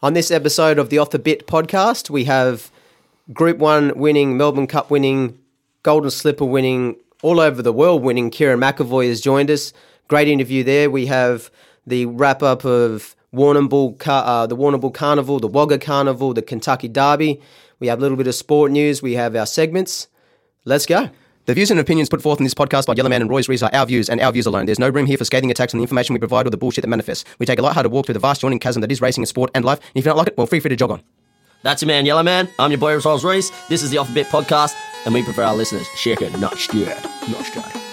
On this episode of the Off the Bit podcast, we have Group 1 winning, Melbourne Cup winning, Golden Slipper winning, all over the world winning. Kerrin McEvoy has joined us. Great interview there. We have the wrap up of Warrnambool, uh, the Warrnambool Carnival, the Wagga Carnival, the Kentucky Derby. We have a little bit of sport news. We have our segments. Let's go. The views and opinions put forth in this podcast by Yellowman and Roy's Reese are our views and our views alone. There's no room here for scathing attacks on the information we provide or the bullshit that manifests. We take a lighthearted walk through the vast joining chasm that is racing and sport and life. And if you don't like it, well, feel free to jog on. That's your man, Yellow Man. I'm your boy, Rolls Reese. This is the Off Bit podcast, and we prefer our listeners shake it, not stirred. Not stirred.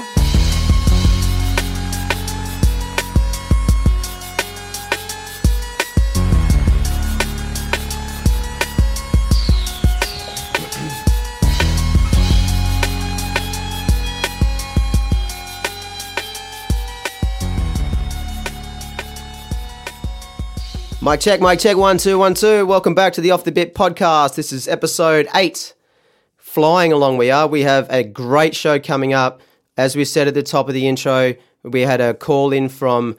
Mic check, mic check, one, two, one, two. Welcome back to the Off the Bit podcast. This is episode eight. Flying along we are. We have a great show coming up. As we said at the top of the intro, we had a call in from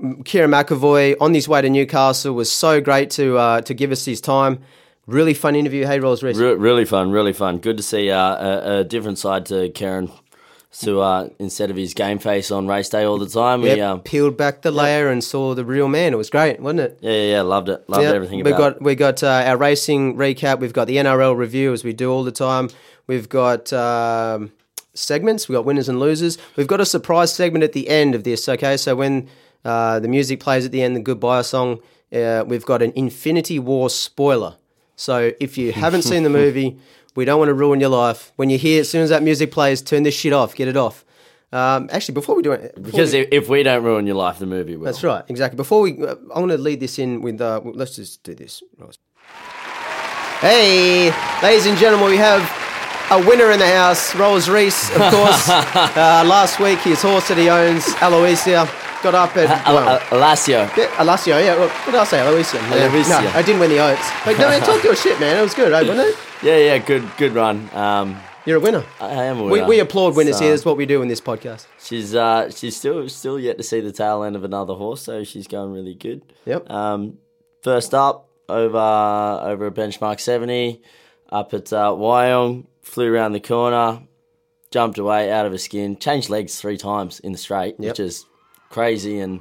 Kerrin McEvoy on his way to Newcastle. It was so great to uh, to give us his time. Really fun interview. Hey, Rolls Reese. Re- really fun, really fun. Good to see uh, a, a different side to Kerrin. So uh, instead of his game face on race day all the time, we um, peeled back the layer and saw the real man. It was great, wasn't it? yeah, yeah, yeah, loved it, loved Yep, everything we about. got we got uh, our racing recap. We've got the NRL review as we do all the time. We've got um, segments. We've got winners and losers. We've got a surprise segment at the end of this. Okay, so when uh, the music plays at the end, the goodbye song, uh, we've got an Infinity War spoiler. So if you haven't seen the movie, we don't want to ruin your life. When you hear as soon as that music plays, turn this shit off. Get it off. Um, actually, before we do it, because we- if, we don't ruin your life, the movie will. that's right, exactly. Before we, uh, I want to lead this in with. Uh, well, let's just do this. Hey, ladies and gentlemen, we have a winner in the house, Rolls Reese, of course. uh, last week, his horse that he owns, Aloysia, got up at well, yeah, Alassio. Yeah, what did I say, Aloysia? Yeah. Aloysia. No, I didn't win the oats. But no, man, talk your shit, man. It was good, eh, wasn't it? Yeah, yeah, good, good run. Um, You're a winner. I am a We, we applaud winners So, here. That's what we do in this podcast. She's uh, she's still still yet to see the tail end of another horse, so she's going really good. Yep. Um, first up over over a benchmark seventy, up at uh, Wyong, flew around the corner, jumped away out of her skin, changed legs three times in the straight, Yep. which is crazy and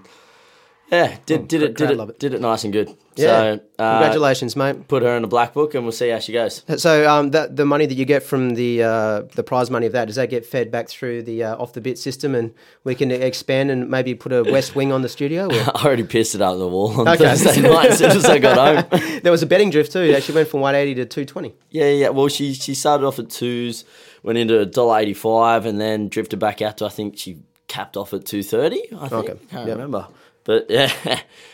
yeah, did did it did it, it. did it nice and good. Yeah. So uh, Congratulations, mate. Put her in a black book and we'll see how she goes. So um, that the money that you get from the uh, the prize money of that does that get fed back through the uh, off the bit system, and we can expand and maybe put a west wing on the studio? I already pissed it out the wall on Okay. Thursday night as soon as I got home. there was a betting drift too. It actually went from one eighty to two twenty. Yeah, yeah. Well, she she started off at twos, went into a dollar eighty five, and then drifted back out to I think she capped off at two thirty. I think Okay, can't yeah. remember, but yeah,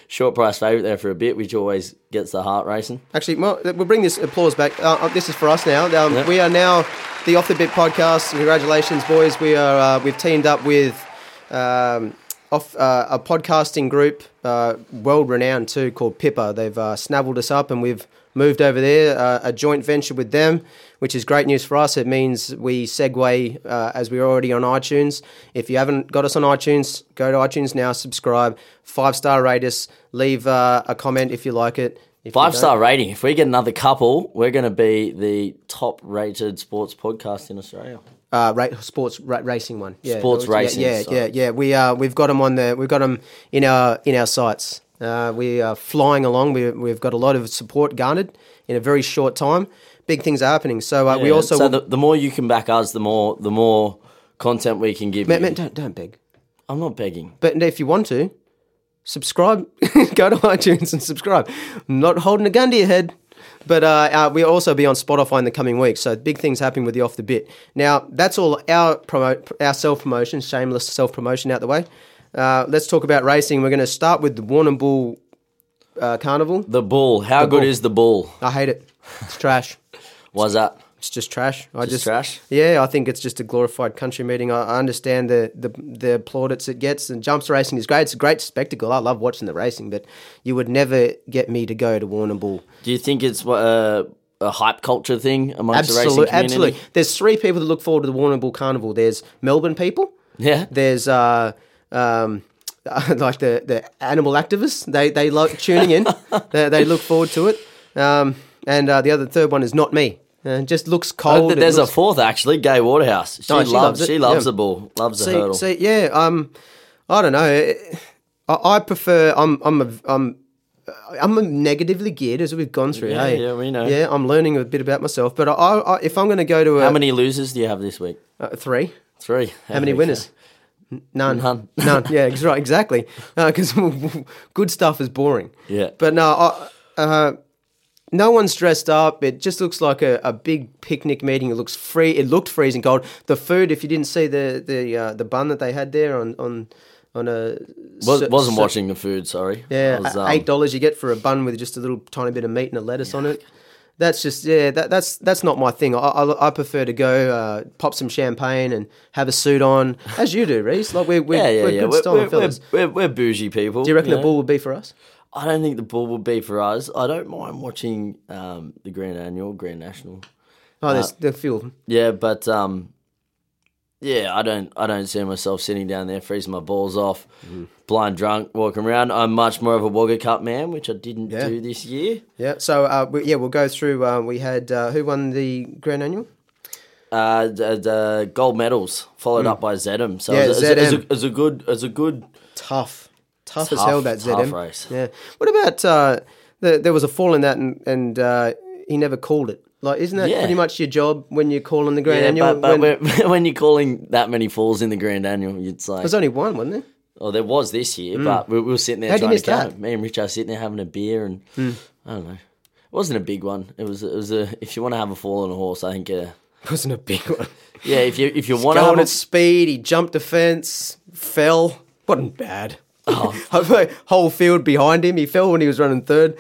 short price favourite there for a bit, which always gets the heart racing. Actually, well, we'll bring this applause back. Uh, uh, this is for us now. Um, Yep. We are now the Off the Bit podcast. Congratulations, boys! We are uh, we've teamed up with um, off uh, a podcasting group, uh, world renowned too, called Pippa. They've uh, snaveled us up, and we've moved over there. Uh, a joint venture with them, which is great news for us. It means we segue uh, as we're already on iTunes. If you haven't got us on iTunes, go to iTunes now, subscribe, five star rate us, leave uh, a comment if you like it. If Five star rating. If we get another couple, we're going to be the top rated sports podcast in Australia. Uh, ra- sports ra- racing one. Yeah, Sports yeah, racing, Yeah, sorry. yeah, yeah. We uh, we've got them on the. We've got them in our in our sights. Uh, we are flying along. We, we've got a lot of support garnered in a very short time. Big things are happening. So uh, we also. so the, the more you can back us, the more the more content we can give man, you. man, don't don't beg. I'm not begging. But if you want to, subscribe. Go to iTunes and subscribe. I'm not holding a gun to your head. But uh, uh, we'll also be on Spotify in the coming weeks. So big things happening with the off the bit. Now that's all our promote our self promotion, shameless self promotion out the way. Uh, let's talk about racing. We're going to start with the Warrnambool uh, Carnival. The bull. How good bull. is the bull? I hate it. It's trash. Was that? It's just trash. I just, trash? Yeah, I think it's just a glorified country meeting. I, I understand the, the the plaudits it gets, and jumps racing is great. It's a great spectacle. I love watching the racing, but you would never get me to go to Warrnambool. Do you think it's uh, a hype culture thing amongst the racing Absolutely, community? absolutely. There's three people that look forward to the Warrnambool Carnival. There's Melbourne people. Yeah. There's uh, um, like the, the animal activists. They they like tuning in. they, they look forward to it. Um, and uh, the other third one is not me. Uh, it just looks cold. Oh, there's looks- a fourth actually, Gay Waterhouse. She, loves, she loves it, she loves yeah. the ball, loves the hurdle. see, yeah. Um, I don't know. I, I prefer. I'm. I'm. A, I'm. I'm negatively geared as we've gone through. Yeah, hey, yeah, we know. Yeah, I'm learning a bit about myself. But I, I, if I'm going to go to a How many losers do you have this week? uh, three, Three. how many winners? None. None. None. Yeah, right, exactly. Because good stuff is boring. Yeah. But no, I, uh, no one's dressed up. It just looks like a, a big picnic meeting. It looks free. It looked freezing cold. The food, if you didn't see the the uh, the bun that they had there on on on a Was, cer- wasn't cer- watching the food. Sorry. Yeah, was, um, eight dollars you get for a bun with just a little tiny bit of meat and a lettuce on it. That's just yeah. That, that's that's not my thing. I, I, I prefer to go uh, pop some champagne and have a suit on, as you do, Reese. Like we're we're, Yeah, yeah, we're yeah. good We're, style we're, fellas. we're, we're, bougie people. do you reckon know? the bull would be for us? I don't think the bull would be for us. I don't mind watching um, the Grand Annual, Grand National. Oh, there's Uh, the field. Yeah, but um, yeah, I don't, I don't see myself sitting down there freezing my balls off, Mm-hmm. blind drunk, walking around. I'm much more of a Wagga Cup man, which I didn't Yeah. do this year. Yeah. So uh, we, yeah, we'll go through. Uh, we had uh, who won the Grand Annual? Uh, the, the gold medals followed up by Zed Em. So Mm. Yeah, it, was, a- it, was a, it was a good, it was a good. Tough, tough, as hell. That tough Zed Em race. Yeah. What about uh, the, there was a fall in that and and uh, he never called it. Like, isn't that Yeah. pretty much your job when you're calling the Grand Yeah, Annual? but, but when, when, you're calling that many falls in the Grand Annual, it's like there's only one, wasn't there? Oh, there was this year, but we, we were sitting there you trying to count. Me and Rich are sitting there having a beer, and I don't know. It wasn't a big one. It was. It was a. If you want to have a fall on a horse, I think. Uh, It wasn't a big one. yeah, if you if you want to have a, at speed, he jumped the fence, fell. Wasn't bad. Oh. Whole field behind him. He fell when he was running third.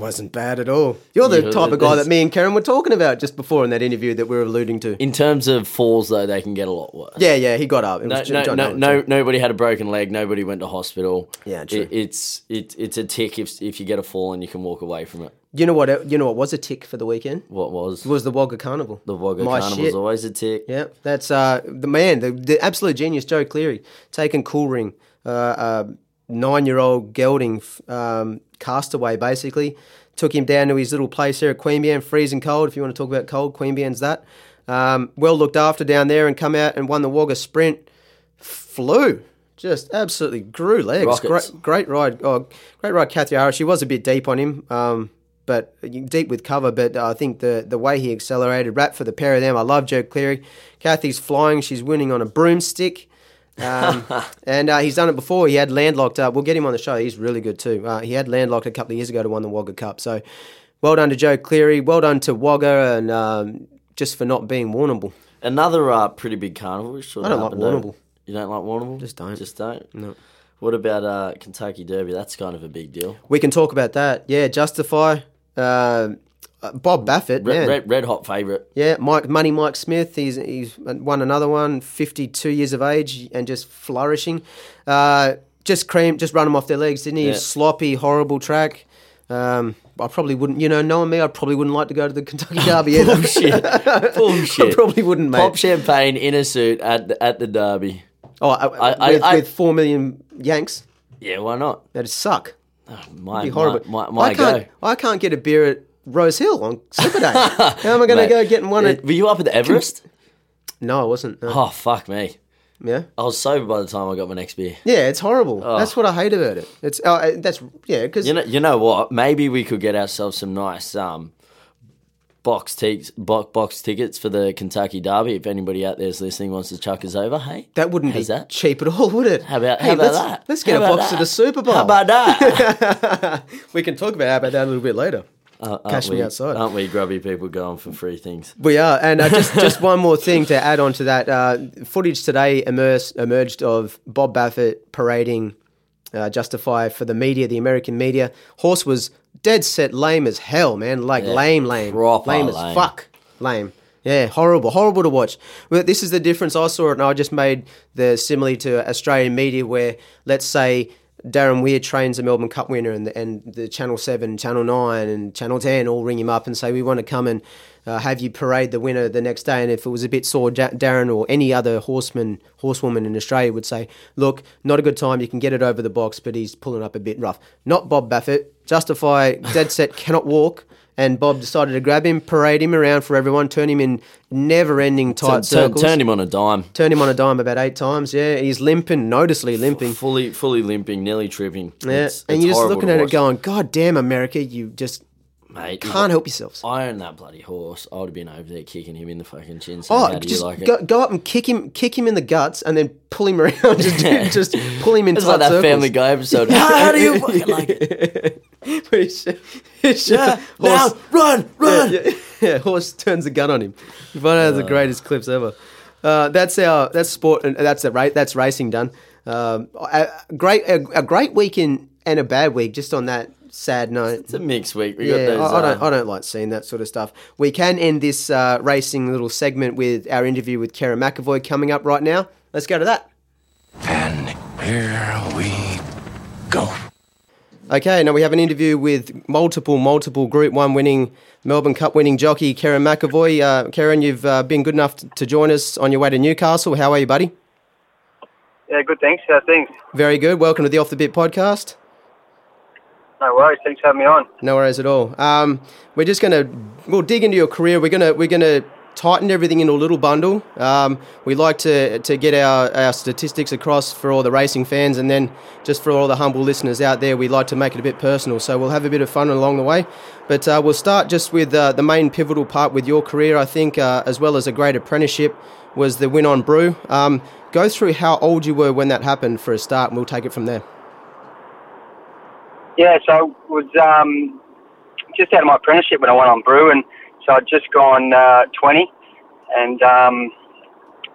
Wasn't bad at all. You're the Yeah, type of guy that me and Kerrin were talking about just before in that interview that we were alluding to. in terms of falls though, they can get a lot worse. Yeah, yeah, he got up. It No, was no, no, no, nobody had a broken leg. Nobody went to hospital. Yeah, true. It, it's it, it's a tick if if you get a fall and you can walk away from it. You know what? You know what was a tick for the weekend? What was Was the Wagga Carnival. the Wagga My Carnival's shit. always a tick. Yeah, that's uh, the man, the, the absolute genius, Joe Cleary, taking Cool Ring, uh, uh, nine-year-old gelding um, castaway, basically, took him down to his little place here at Queanbeyan, freezing cold. If you want to talk about cold, Queanbeyan's that. Um, well looked after down there and come out and won the Wagga Sprint. Flew. Just absolutely grew legs. Rockets. Great, great ride. Oh, great ride, Kathy Harris. She was a bit deep on him. Um, but deep with cover. But I think the the way he accelerated, rap for the pair of them. I love Joe Cleary. Kathy's flying. She's winning on a broomstick. Um, and uh, he's done it before. He had landlocked up. We'll get him on the show. He's really good too. Uh, he had landlocked a couple of years ago to win the Wagga Cup. So well done to Joe Cleary. Well done to Wagga and um, just for not being Warrnambool. Another uh, pretty big carnival. Which sort I don't like Warrnambool. You don't like Warrnambool? Just don't. Just don't. No. What about uh, Kentucky Derby? That's kind of a big deal. We can talk about that. Yeah, Justify. Uh, uh, Bob Baffert. Red, man. red, red hot favourite. Yeah, Mike Money Mike Smith. He's he's won another one. Fifty two years of age and just flourishing. Uh, just cream, just run him off their legs, didn't he? Yeah. Sloppy, horrible track. Um, I probably wouldn't, you know, knowing me, I probably wouldn't like to go to the Kentucky Derby either. Bullshit. I Bullshit. probably wouldn't, mate. Pop champagne in a suit at the, at the Derby. oh, uh, I- with, I- with four million Yanks, Yeah, why not? that'd suck. My, Be horrible. My, my, I can't. go. I can't get a beer at Rose Hill on Slipper Day. How am I going to Mate, go getting one at? Were you up at the Everest? No, I wasn't. no. oh, fuck me. Yeah. I was sober by the time I got my next beer. Yeah, it's horrible. That's what I hate about it. It's uh, that's yeah, because You know, you know what? Maybe we could get ourselves some nice um, box, ticks, box, box tickets for the Kentucky Derby. If anybody out there's listening wants to chuck us over, hey, that wouldn't be How's that? cheap at all, would it? How about, Hey, how about let's, that? Let's get How a about box to that? the Super Bowl. How about that? we can talk about how about that a little bit later. Uh, Cash me we- outside. Aren't we grubby people going for free things? We are, and uh, just just one more thing to add on to that. Uh, footage today emerged of Bob Baffert parading uh, Justify for the media, the American media. Horse was dead set lame as hell, man. Like lame, lame, proper lame as lame. fuck, lame. Yeah, horrible, horrible to watch. But this is the difference. I saw it, and I just made the simile to Australian media, where let's say Darren Weir trains a Melbourne Cup winner, and the, and the Channel Seven, Channel Nine, and Channel Ten all ring him up and say we want to come and uh, have you parade the winner the next day. And if it was a bit sore, Da- Darren or any other horseman, horsewoman in Australia would say, "Look, not a good time. You can get it over the box, but he's pulling up a bit rough." Not Bob Baffert. Justify dead set cannot walk. And Bob decided to grab him, parade him around for everyone, turn him in never-ending tight Turn, circles. turned him on a dime. Turn him on a dime about eight times. Yeah, he's limping, noticeably limping. Fully, fully limping, nearly tripping. Yeah, It's- and it's you're just looking at it going, God damn, America, you just mate, can't help yourselves. I own that bloody horse. I would have been over there kicking him in the fucking chin. saying, Oh, how do you just like it? go, go up and kick him, kick him in the guts, and then pull him around. just, just pull him in It's like that circles. Family Guy episode. how, do you fucking like it? Sh- he now horse, run, run. yeah, yeah, horse turns the gun on him. You find out the greatest clips ever. Uh, that's our that's sport and that's a ra- that's racing done. Um, a, a great a, a great week in and a bad week. Just on that sad note. It's a mixed week. We Yeah, got those. I, I don't. uh, I don't like seeing that sort of stuff. We can end this uh, racing little segment with our interview with Kerrin McEvoy coming up right now. Let's go to that. And here we go. Okay, now we have an interview with multiple, multiple Group One winning Melbourne Cup winning jockey Kerrin McEvoy. Uh, Kerrin, you've uh, been good enough t- to join us on your way to Newcastle. How are you, buddy? Yeah, good. Thanks. How things? Very good. Welcome to the Off the Bit podcast. No worries. Thanks for having me on. No worries at all. Um, we're just gonna we'll dig into your career. We're gonna we're gonna tighten everything into a little bundle. Um, we like to to get our, our statistics across for all the racing fans, and then just for all the humble listeners out there, we like to make it a bit personal. So we'll have a bit of fun along the way. But uh, we'll start just with uh, the main pivotal part with your career. I think, uh, as well as a great apprenticeship, was the win on Brew. Um, go through how old you were when that happened for a start, and we'll take it from there. Yeah, so I was um, just out of my apprenticeship when I went on Brew, and so I'd just gone uh, 20, and um,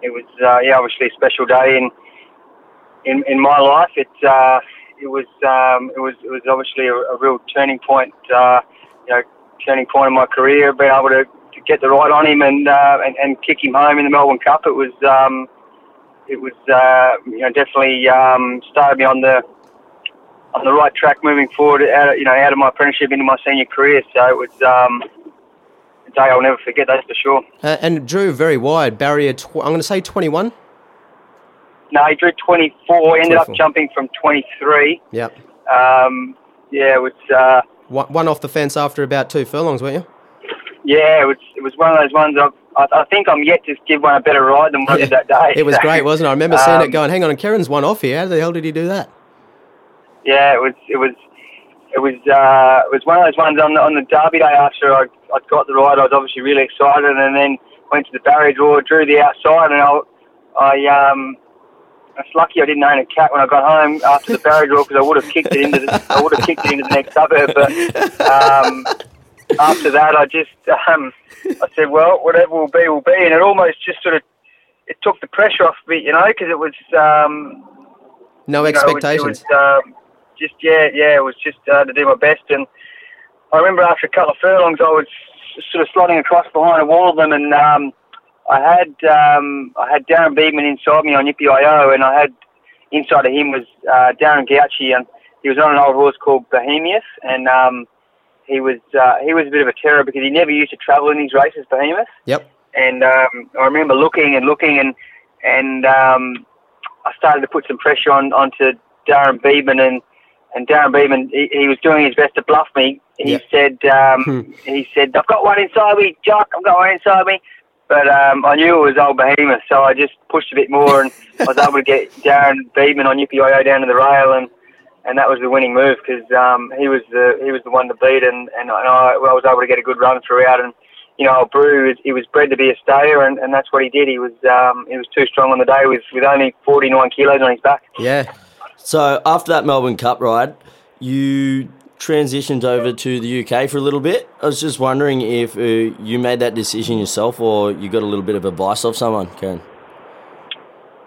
it was uh, yeah obviously a special day in in, in my life. It uh, it was um, it was it was obviously a, a real turning point, uh, you know, turning point in my career. Being able to, to get the right on him and, uh, and and kick him home in the Melbourne Cup, it was um, it was uh, you know definitely um, started me on the on the right track moving forward out of, you know out of my apprenticeship into my senior career. So it was um, a day I'll never forget. That's for sure. Uh, and drew very wide barrier. Tw- I'm going to say 21. No, he drew 24. Ended 24. up jumping from 23. Yep. Um, yeah, it was uh, One one off the fence after about two furlongs, weren't you? yeah, it was it was one of those ones. I've, I, I think I'm yet to give one a better ride than what I did that day. It was So, great, wasn't it? I remember seeing it um, going, hang on, and Kerrin's one off here. How the hell did he do that? Yeah, it was it was it was uh, it was one of those ones on the, on the Derby day after I I got the ride. I was obviously really excited, and then went to the barrier draw, drew the outside, and I I um. It's lucky I didn't own a cat when I got home after the barrier draw because I would have kicked it into the I would have kicked it into the next suburb. But um, after that, I just um, I said, well, whatever will be will be, and it almost just sort of it took the pressure off me, you know, because it was um, No you know, it was- expectations. It was, um, just yeah, yeah. It was just uh, to do my best, and I remember after a couple of furlongs, I was sort of sliding across behind a wall of them, and um, I had um, I had Darren Beadman inside me on Yippee IO, and I had inside of him was uh, Darren Gauci, and he was on an old horse called Behemoth, and um, he was uh, he was a bit of a terror because he never used to travel in these races, Behemoth yep. and um, I remember looking and looking and and um, I started to put some pressure on onto Darren Beadman and and Darren Beadman, he, he was doing his best to bluff me. He said um, he said I've got one inside me, Jock. I've got one inside me. But um, I knew it was old Behemoth, so I just pushed a bit more, and I was able to get Darren Beadman on Yippee down to the rail, and, and that was the winning move because um, he was the he was the one to beat, and, and I, I was able to get a good run throughout, and you know, Brew, he was bred to be a stayer, and, and that's what he did. He was um, he was too strong on the day with, with only 49 kilos on his back. Yeah. So after that Melbourne Cup ride, you transitioned over to the UK for a little bit. I was just wondering if uh, you made that decision yourself, or you got a little bit of advice off someone, Kerrin.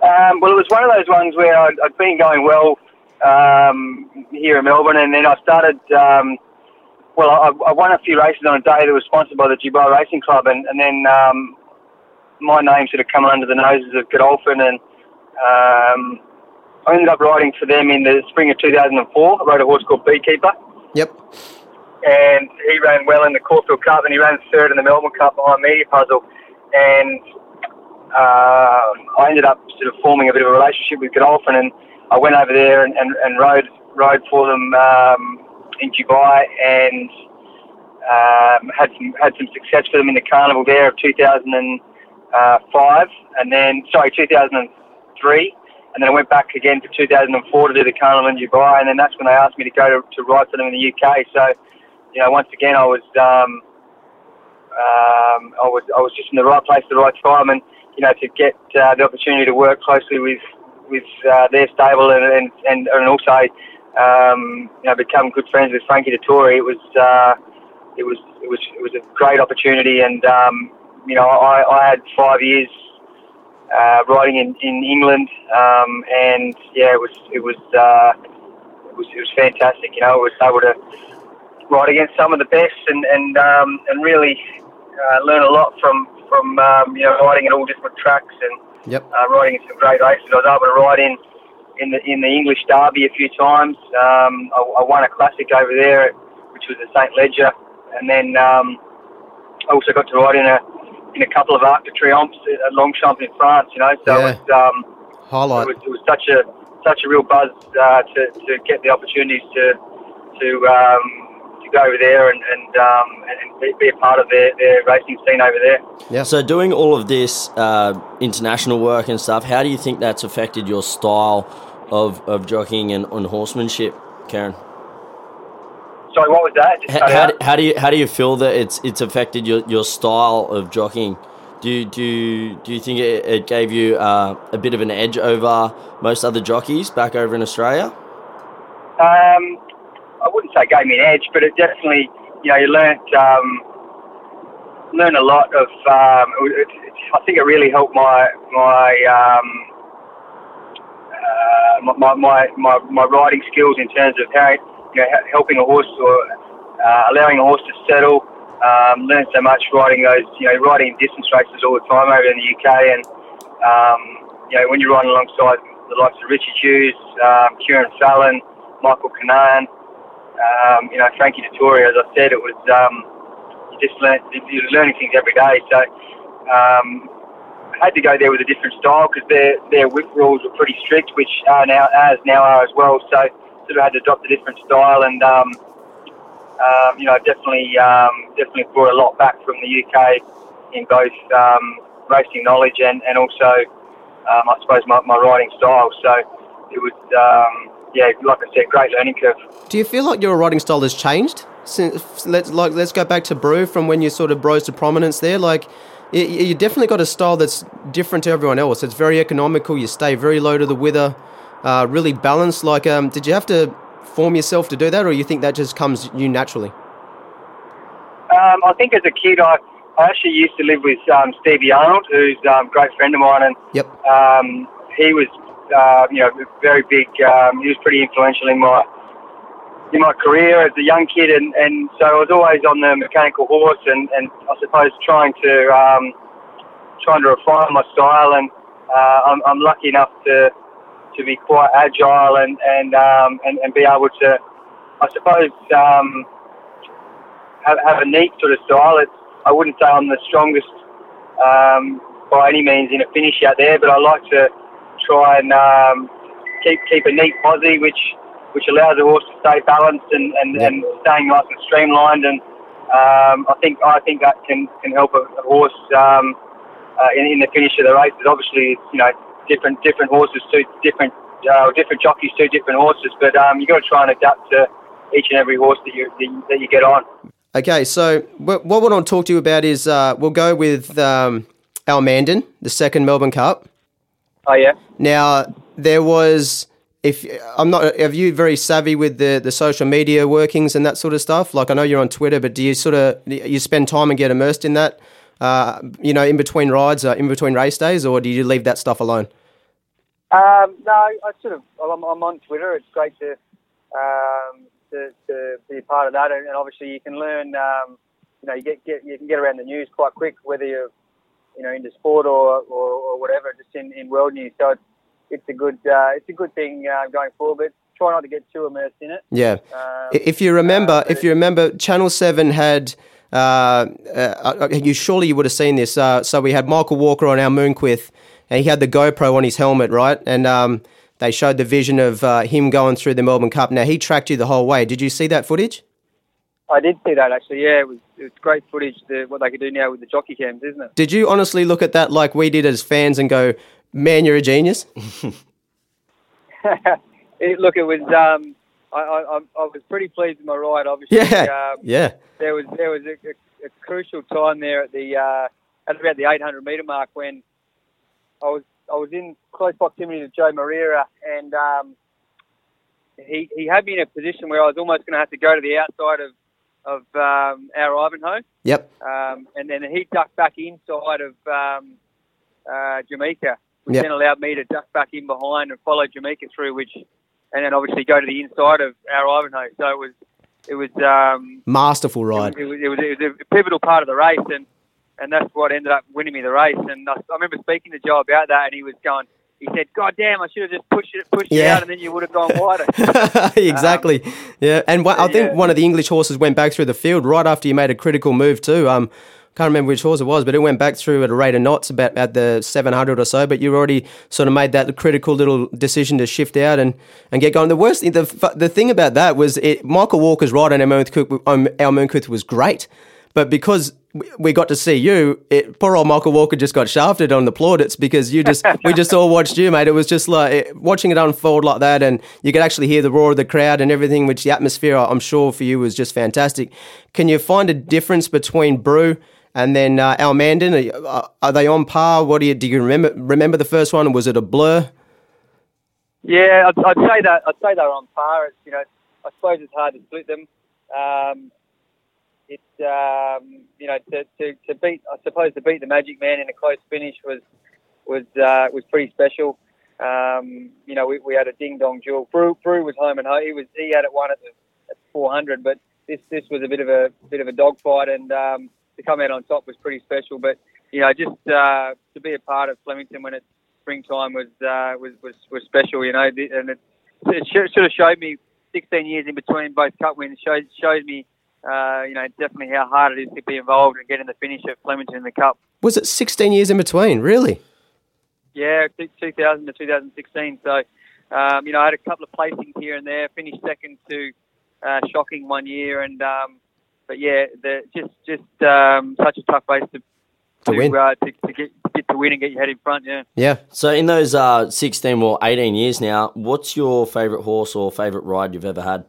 Um, well, it was one of those ones where I'd, I'd been going well um, here in Melbourne, and then I started. Um, well, I, I won a few races on a day that was sponsored by the Dubai Racing Club, and, and then um, my name sort of come under the noses of Godolphin, and um, I ended up riding for them in the spring of 2004. I rode a horse called Beekeeper, Yep. and he ran well in the Caulfield Cup, and he ran third in the Melbourne Cup behind Media Puzzle. And um I ended up sort of forming a bit of a relationship with Godolphin, and I went over there and, and, and rode rode for them um, in Dubai, and um, had some had some success for them in the carnival there of 2005, and then sorry 2003, and then I went back again for 2004 to do the carnival in Dubai, and then that's when they asked me to go to, to ride for them in the UK. So, you know, once again I was um, um, I was I was just in the right place at the right time, and you know to get uh, the opportunity to work closely with with uh, their stable and and and, and also um, you know become good friends with Frankie Dettori. It was uh, it was it was it was a great opportunity, and um, you know I, I had five years uh, riding in in England, um, and yeah, it was it was uh, it was it was fantastic. You know, I was able to ride against some of the best, and and um, and really uh, learn a lot from from um, you know riding at all different tracks and Yep. uh, riding in some great races. I was able to ride in in the in the English Derby a few times. Um, I, I won a classic over there, which was the Saint Leger, and then um, I also got to ride in a in a couple of Arc de Triomphe at Longchamp in France. You know, so Yeah. it was, um, Highlight. it was it was such a such a real buzz uh, to to get the opportunities to to um, to go over there and and, um, and be, be a part of their, their racing scene over there. Yeah. So, doing all of this uh, international work and stuff, how do you think that's affected your style of, of jockeying and, and horsemanship, Kerrin? Sorry, what was that? How, how, do- how do you how do you feel that it's it's affected your, your style of jockeying? Do you, do you, do you think it, it gave you uh, a bit of an edge over most other jockeys back over in Australia? Um, I wouldn't say it gave me an edge, but it definitely, you know, you learnt um, learn a lot of. Um, it, it, I think it really helped my my um, uh, my, my my my riding skills in terms of how you know helping a horse or uh, allowing a horse to settle. Um, learned so much riding those, you know, riding distance races all the time over in the UK, and um, you know when you're riding alongside the likes of Richie Hughes, um, Kieran Fallon, Michael Kinane, um, you know Frankie Dettori. As I said, it was um, you just learn you're learning things every day. So um, I had to go there with a different style because their their whip rules were pretty strict, which are now as now are as well. So sort of had to adopt a different style, and um, um, you know definitely um, definitely brought a lot back from the UK in both um, racing knowledge and and also um, I suppose my, my riding style. So it was um, yeah, like I said, great learning curve. Do you feel like your riding style has changed since? Let's like let's go back to Brew from when you sort of rose to prominence there. Like, you, you definitely got a style that's different to everyone else. It's very economical. You stay very low to the wither, uh, really balanced. Like, um, did you have to form yourself to do that, or you think that just comes you naturally? Um, I think as a kid, I, I actually used to live with um, Stevie Arnold, who's um, a great friend of mine, and Yep. um, he was, uh, you know, very big. Um, he was pretty influential in my in my career as a young kid, and, and so I was always on the mechanical horse, and, and I suppose trying to um, trying to refine my style, and uh, I'm, I'm lucky enough to to be quite agile and and um, and, and be able to, I suppose. Um, have, have a neat sort of style. It's, I wouldn't say I'm the strongest um, by any means in a finish out there, but I like to try and um, keep keep a neat posse, which which allows the horse to stay balanced and, and, Yeah. and staying nice and streamlined. And um, I think I think that can, can help a, a horse um, uh, in, in the finish of the races. Obviously, it's, you know different different horses suit different uh, different jockeys suit different horses, but um, you got to try and adapt to each and every horse that you that you, get on. Okay, so wh- what I want to talk to you about is uh, we'll go with um, Almandin, the second Melbourne Cup. Oh yeah. Now there was, if I'm not, are you very savvy with the the social media workings and that sort of stuff? Like I know you're on Twitter, but do you sort of you spend time and get immersed in that? Uh, you know, in between rides, uh, in between race days, or do you leave that stuff alone? Um, no, I sort of I'm, I'm on Twitter. It's great to um, to, to be a part of that, and, and obviously you can learn. Um, you know, you get, get you can get around the news quite quick, whether you're you know into sport or, or, or whatever, just in, in world news. So it's it's a good uh, it's a good thing uh, going forward. But try not to get too immersed in it. Yeah. Um, If you remember, uh, if you remember, Channel Seven had. Uh, uh, you surely you would have seen this. Uh, so we had Michael Walker on Almoonqith, and he had the GoPro on his helmet, right? And um, they showed the vision of uh, him going through the Melbourne Cup. Now he tracked you the whole way. Did you see that footage? I did see that actually. Yeah, it was it was great footage. The, what they could do now with the jockey cams, isn't it? Did you honestly look at that like we did as fans and go, "Man, you're a genius"? it, look, it was. Um, I, I, I- was pretty pleased with my ride. Obviously, Yeah, um, yeah, there was there was a, a, a crucial time there at the uh, at about the 800 metre mark when I was I was in close proximity to Joao Moreira and um, he he had me in a position where I was almost going to have to go to the outside of of um, Our Ivanhowe yep, um, and then he ducked back inside of um, uh, Jameka, which Yep. then allowed me to duck back in behind and follow Jameka through, which and then obviously go to the inside of Our Ivanhowe. So it was it was um, masterful ride. it, was, it was it was a pivotal part of the race, and and that's what ended up winning me the race. And I, I remember speaking to Joe about that, and he was going. He said, "God damn, I should have just pushed it, pushed it out, and then you would have gone wider." exactly. yeah, and one, I think yeah. one of the English horses went back through the field right after you made a critical move too. Um, can't remember which horse it was, but it went back through at a rate of knots about at the 700 or so. But you already sort of made that critical little decision to shift out and, and get going. The worst, thing- the the thing about that was it, Michael Walker's ride on our Moonquith was great, but because we- we got to see you, it, poor old Michael Walker just got shafted on the plaudits because you just we just all watched you, mate. It was just like it, watching it unfold like that, and you could actually hear the roar of the crowd and everything. Which the atmosphere, I'm sure, for you was just fantastic. Can you find a difference between Brew and then uh, Almandin? Are, are- are they on par? What do you do? You remember remember the first one? Was it a blur? Yeah, I'd, I'd say that. I'd say they're on par. It's, you know, I suppose it's hard to split them. Um, it's um, you know to, to, to beat. I suppose to beat the Magic Man in a close finish was was uh, was pretty special. Um, you know, we, we had a ding dong duel. Brew, Brew was home and home. He was he had it won at the at 400, but this this was a bit of a bit of a dogfight, and um, to come out on top was pretty special. But you know, just uh, to be a part of Flemington when it's springtime was uh, was, was was special. You know, and it, it should, have showed me 16 years in between both cup wins. showed shows me. Uh, you know, definitely how hard it is to be involved and get in the finish at Flemington in the Cup. Was it 16 years in between? Really? Yeah, t- 2000 to 2016. So, um, you know, I had a couple of placings here and there. Finished second to uh, shocking one year, and um, but yeah, the, just just um, such a tough race to To win. Uh, to, to get get to win and get your head in front. Yeah. Yeah. So in those uh, 16 or 18 years now, what's your favourite horse or favourite ride you've ever had?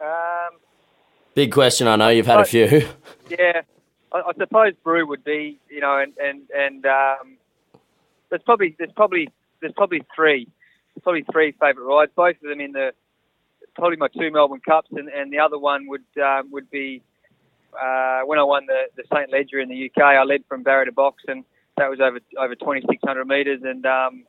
Um, Big question. I know you've had a few. yeah, I, I suppose Brew would be, you know, and and and um, there's probably there's probably there's probably three, there's probably three favourite rides. Both of them in the probably my two Melbourne Cups, and, and the other one would um, would be uh, when I won the the Saint Leger in the UK. I led from barrier to box, and that was over over 2,600 metres, and um,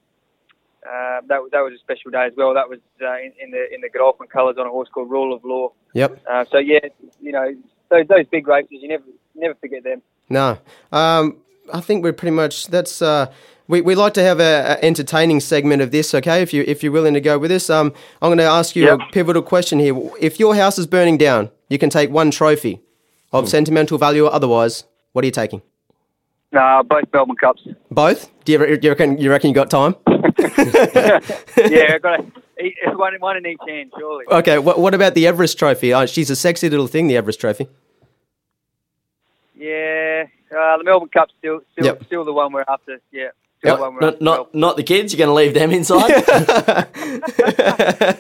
uh, that that was a special day as well. That was uh, in, in the in the Godolphin colours on a horse called Rule of Law. Yep. Uh, so yeah, you know those those big races, you never never forget them. No. Um, I think we're pretty much that's uh we, we like to have a, a entertaining segment of this, okay? If you if you're willing to go with this, um, I'm going to ask you Yep. a pivotal question here. If your house is burning down, you can take one trophy of sentimental value or otherwise. What are you taking? No, both Melbourne Cups. Both? Do you, do you reckon you reckon you got time? yeah, I've got each- one, one in each hand, surely. Okay. What what about the Everest Trophy? Oh, she's a sexy little thing, the Everest Trophy. Yeah, uh, the Melbourne Cup's still still, Yep. still the one we're after. Yeah, Yep. one Not, not, not the kids. You're going to leave them inside?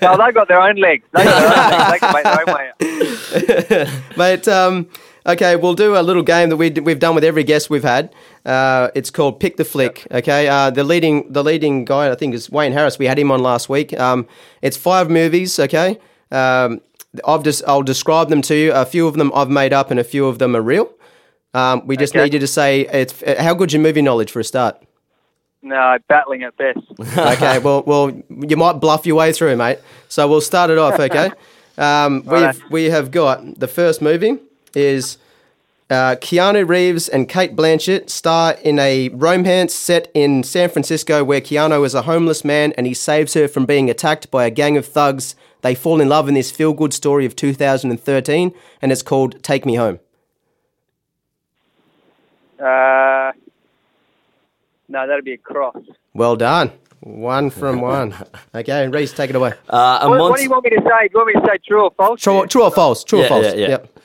no, they've got their own legs. They've got their own legs. They can make their own way out. Mate, um, okay, we'll do a little game that we, we've done with every guest we've had. Uh, it's called Pick the Flick. Okay, uh, the leading the leading guy I think is Wayne Harris. We had him on last week. Um, it's five movies. Okay, um, I've just I'll describe them to you. A few of them I've made up, and a few of them are real. Um, we just Okay. need you to say it's how good's your movie knowledge for a start. No, battling at best. Okay, well, well, you might bluff your way through, mate. So we'll start it off. Okay, um, we've we have got the first movie is Uh, Keanu Reeves and Cate Blanchett star in a romance set in San Francisco where Keanu is a homeless man and he saves her from being attacked by a gang of thugs. They fall in love in this feel good story of 2013, and it's called Take Me Home. Uh, no, that'd be a cross. Well done. One from one. Okay, Reese, take it away. Uh, a What, what do you want me to say? Do you want me to say true or false? True, true or false? True or false? yeah, yeah. Yep.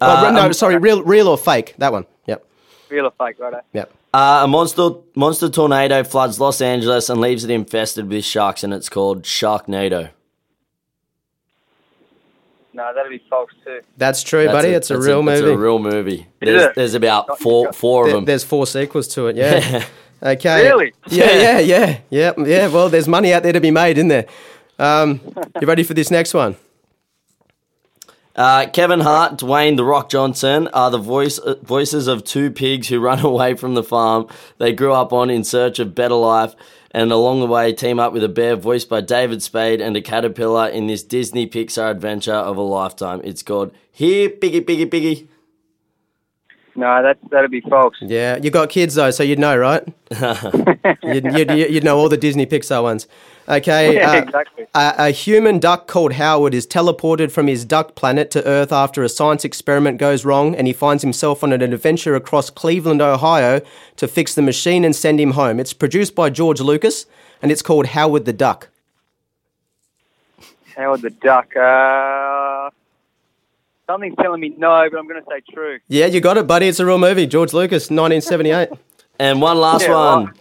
Uh, oh, no, um, sorry, real, real or fake? That one. Yep. Real or fake, right? Yep. Uh, a monster monster tornado floods Los Angeles and leaves it infested with sharks, and it's called Sharknado. No, that'd be false too. That's true, That's buddy. it's a that's real movie. It's a real movie. There's, there's about four four of There- them. there's four sequels to it. Yeah. okay. Really? Yeah, yeah, yeah, yeah, yeah. Well, there's money out there to be made, isn't there? Um, you ready for this next one? Uh, Kevin Hart, Dwayne The Rock Johnson are the voice uh, voices of two pigs who run away from the farm they grew up on in search of better life, and along the way team up with a bear voiced by David Spade and a caterpillar in this Disney Pixar adventure of a lifetime. It's called Here Piggy Piggy Piggy. No, that that'd be false. Yeah, you got kids though, so you'd know, right? you'd, you'd, you'd know all the Disney Pixar ones. Okay. Yeah, uh, exactly. A, a human duck called Howard is teleported from his duck planet to Earth after a science experiment goes wrong, and he finds himself on an adventure across Cleveland, Ohio, to fix the machine and send him home. It's produced by George Lucas, and it's called Howard the Duck. Howard the Duck. Uh, something's telling me no, but I'm going to say true. Yeah, you got it, buddy. It's a real movie. George Lucas, 1978. And one last Yeah, one.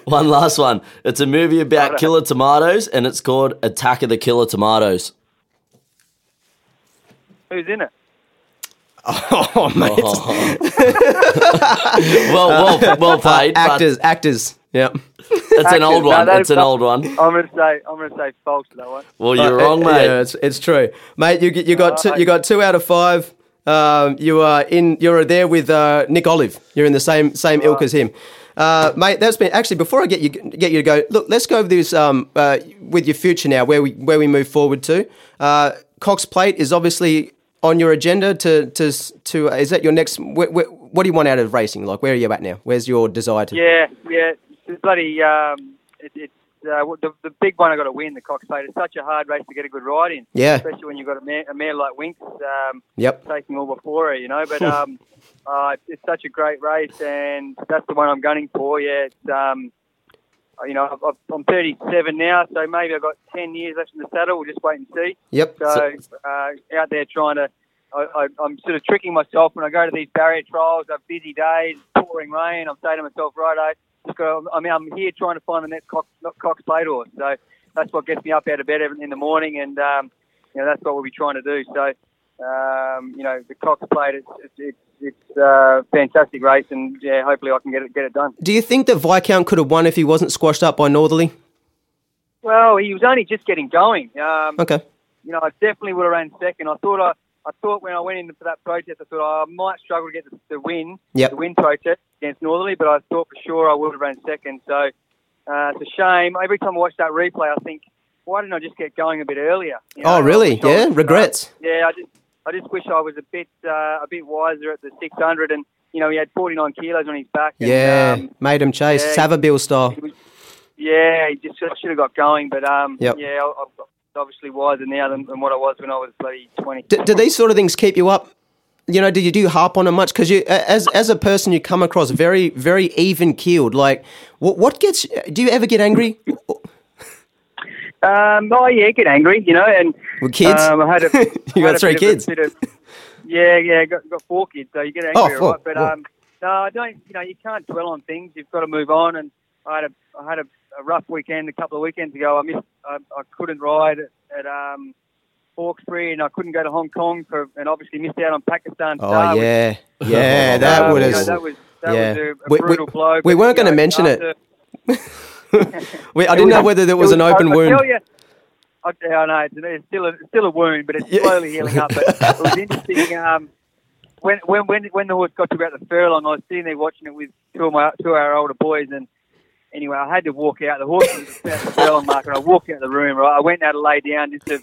one last one. It's a movie about killer tomatoes, and it's called Attack of the Killer Tomatoes. Who's in it? oh, mate. Well, well, well uh, played. but actors, actors. Yep. It's an old one. that It's an not- old one. I'm going to say I'm going to say false to that one. Well, you're Uh, wrong, mate. Yeah, it's, it's true, mate. You get- you got two, Uh, you got two out of five. Um, you are in. You're there with uh, Nick Olive. You're in the same same ilk as him, uh, mate. That's been actually. Before I get you get you to go, look. Let's go over this um, uh, with your future now. Where we where we move forward to. Uh, Cox Plate is obviously on your agenda to to to. Is that your next? Wh- wh- what do you want out of racing? Like, where are you at now? Where's your desire to? Yeah, yeah. It's bloody. Um, it, it's uh, the, the big one I got to win. The Cox Plate. It's such a hard race to get a good ride in. Yeah. Especially when you've got a mare, a mare like Winks um, Yep. taking all before her, you know. But um, uh, it's such a great race, and that's the one I'm gunning for. Yeah. It's, um, you know, I've- I've- I'm 37 now, so maybe I've got 10 years left in the saddle. We'll just wait and see. Yep. So uh, out there trying to, I, I, I'm sort of tricking myself when I go to these barrier trials. I've busy days, pouring rain. I'm saying to myself, righto, I mean, I'm here trying to find the next Cox, Cox Plate horse. So that's what gets me up out of bed in the morning, and um, you know that's what we'll be trying to do. So um, you know, the Cox Plate, it's it's it's, it's a fantastic race, and yeah, hopefully I can get it get it done. Do you think that Viscount could have won if he wasn't squashed up by Northerly? Well, he was only just getting going. Um, Okay. you know, I definitely would have ran second. I thought I, I thought when I went in for that protest, I thought I might struggle to get the, the win, Yep. the win protest against Northerly, but I thought for sure I would have ran second. So uh, it's a shame. Every time I watch that replay, I think, why didn't I just get going a bit earlier? You Oh, really? wish Yeah? was, uh, Regrets? yeah, I just, I just wish I was a bit, uh, a bit wiser at the 600, and you know, he had 49 kilos on his back. And, Yeah, um, made him chase yeah. Savabeel style. yeah, he just should have got going, but um, Yep. yeah, I- I'm obviously wiser now than, than what I was when I was bloody 20. Do, do these sort of things keep you up? You know, do you do harp on it much? Because you, as as a person, you come across very very even keeled. Like, what what gets? Do you ever get angry Um, oh yeah, get angry, you know, and with kids? Um, I had a, You got three of kids? of- yeah, yeah, got, got four kids, so you get Oh, angry, four. right? But Four. um, no, I don't. You know, you can't dwell on things. You've got to move on. And I had a, I had a, a rough weekend a couple of weekends ago. I missed, I, I couldn't ride at, at um, Hawkesbury, and I couldn't go to Hong Kong for, and obviously missed out on Pakistan. oh Star, which, yeah, yeah, that would you know, have. that was that yeah. was a, a We- we- brutal blow. we weren't gonna know, mention it. We, I didn't know whether there was It an open I, I wound. tell you, I, I know it's, it's still a, still a wound, but it's slowly healing up. But it was interesting. Um, when when when when the horse got to about the furlong, I was sitting there watching it with two of my two of our older boys, and anyway, I had to walk out. The horse was about the furlong mark, and I walked out of the room. Right, I went out to lay down just to,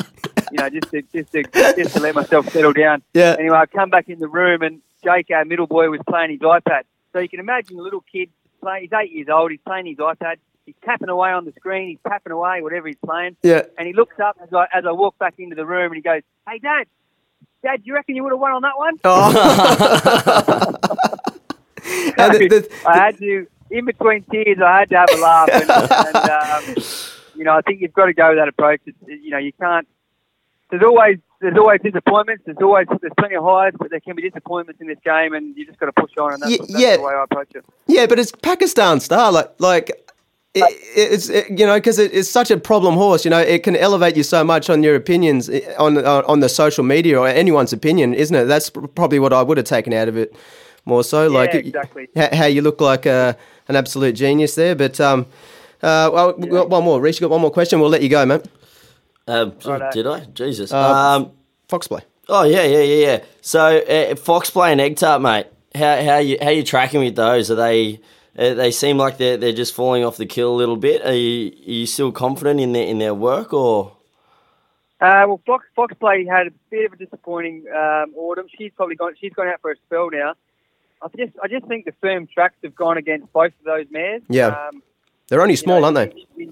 you know, just to just to just to let myself settle down. Yeah. Anyway, I come back in the room, and Jake, our middle boy, was playing his iPad. So you can imagine a little kid playing. He's eight years old. He's playing his iPad. He's tapping away on the screen. He's tapping away whatever he's playing. Yeah. And he looks up as I as I walk back into the room, and he goes, "Hey, Dad, Dad, do you reckon you would have won on that one?" Oh. And the- the- I had to, in between tears, I had to have a laugh. And, and um, you know, I think you've got to go with that approach. It's, you know, you can't. There's always there's always disappointments. There's always there's plenty of highs, but there can be disappointments in this game, and you just got to push on. And that's, Ye- that's yeah. the way I approach it. Yeah, but it's Pakistan star. Like, like it, it's it, you know because it, it's such a problem horse. You know, it can elevate you so much on your opinions eh, on on on the social media or anyone's opinion, isn't it? That's probably what I would have taken out of it more so. like Yeah, it- exactly. how, how you look like a, an absolute genius there. But um, uh, well, we've got one more. Reece, you got one more question? We'll let you go, mate. Um, Righto. did I? Jesus. Uh, um, Fox play. oh yeah, yeah, yeah, yeah. So uh, Fox play and egg tart, mate. How how you how you tracking with those? Are they? Uh, they seem like they're they're just falling off the kill a little bit. Are you are you still confident in their in their work or? Uh, well, Fox Fox Play had a bit of a disappointing um, autumn. She's probably gone. She's gone out for a spell now. I just I just think the firm tracks have gone against both of those mares. Yeah. Um, They're only small, know, aren't they? we-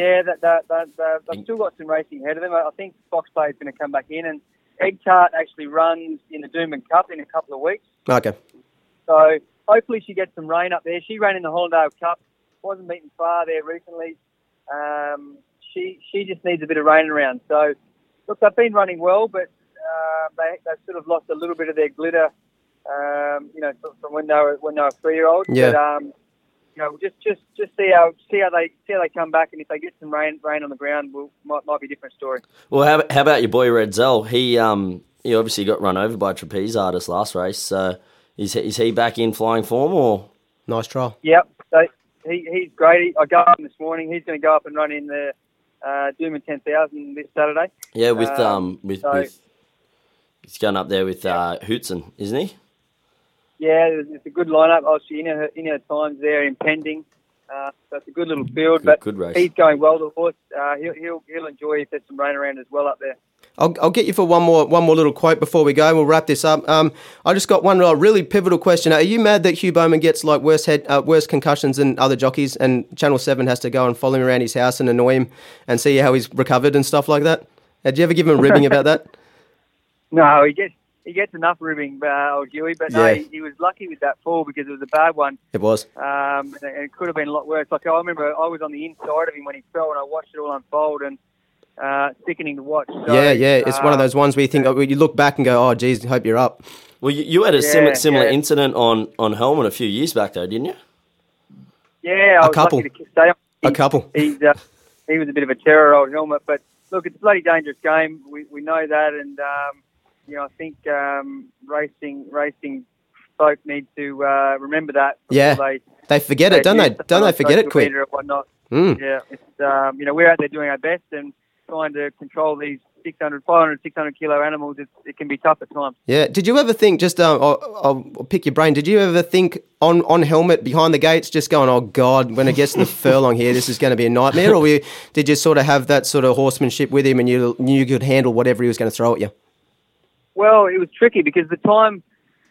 Yeah, that, that, that, that, they've still got some racing ahead of them. I think Fox Play is going to come back in, and Egg Tart actually runs in the Doomben Cup in a couple of weeks. Okay. So hopefully she gets some rain up there. She ran in the Hollindale Cup, wasn't beaten far there recently. Um, she she just needs a bit of rain around. So look, they've been running well, but uh, they they've sort of lost a little bit of their glitter. Um, you know, from- from when they were when they were three year olds. Yeah. But, um, you know, just just just see how see how they see how they come back, and if they get some rain rain on the ground, will might might be a different story. Well, how, how about your boy Redzel? He um he obviously got run over by a trapeze artist last race. So is he- is he back in flying form or? Nice trial. Yep. So he, he's great. I got him this morning. He's going to go up and run in the uh, Doomben 10,000 this Saturday. Yeah, with um, Um, with, so- with he's going up there with uh, Houtzen, isn't he? Yeah, it's it's a good lineup. Obviously, in her, in her times there, impending. Uh, so it's a good little field, Good- but good race. he's going well. The horse, uh, he'll, he'll he'll enjoy if there's some rain around as well up there. I'll, I'll get you for one more one more little quote before we go. We'll wrap this up. Um, I just got one uh, really pivotal question. Are you mad that Hugh Bowman gets like worse head uh, worse concussions than other jockeys, and Channel Seven has to go and follow him around his house and annoy him and see how he's recovered and stuff like that? Did you ever give him a ribbing about that? No, he gets he gets enough ribbing, uh, old Huey. But no, Yeah. he, he was lucky with that fall because it was a bad one. It was. Um, and it could have been a lot worse. Like I remember, I was on the inside of him when he fell, and I watched it all unfold, and uh, sickening to watch. So, yeah, yeah. It's one of uh, those ones where you think oh, you look back and go, "Oh, geez, hope you're up." Well, you, you had a similar Yeah, similar yeah. incident on on helmet a few years back though, didn't you? Yeah, I A was couple. lucky to stay on. A couple. He's uh, he was a bit of a terror old helmet, but look, it's a bloody dangerous game. We we know that, and um, you know I think um, racing racing folk need to uh, remember that. Yeah. they, They forget it, don't they? Don't they forget it quick? and whatnot. Mm. Yeah, it's um, you know we're out there doing our best and trying to control these 600, 500, 600 kilo animals. It's, it can be tough at times. Yeah. Did you ever think? Just uh, I'll, I'll pick your brain. Did you ever think on on helmet behind the gates, just going, "Oh God, when it gets to the furlong here, this is going to be a nightmare"? Or were you, did you sort of have that sort of horsemanship with him, and you knew you could handle whatever he was going to throw at you? Well, it was tricky because the time,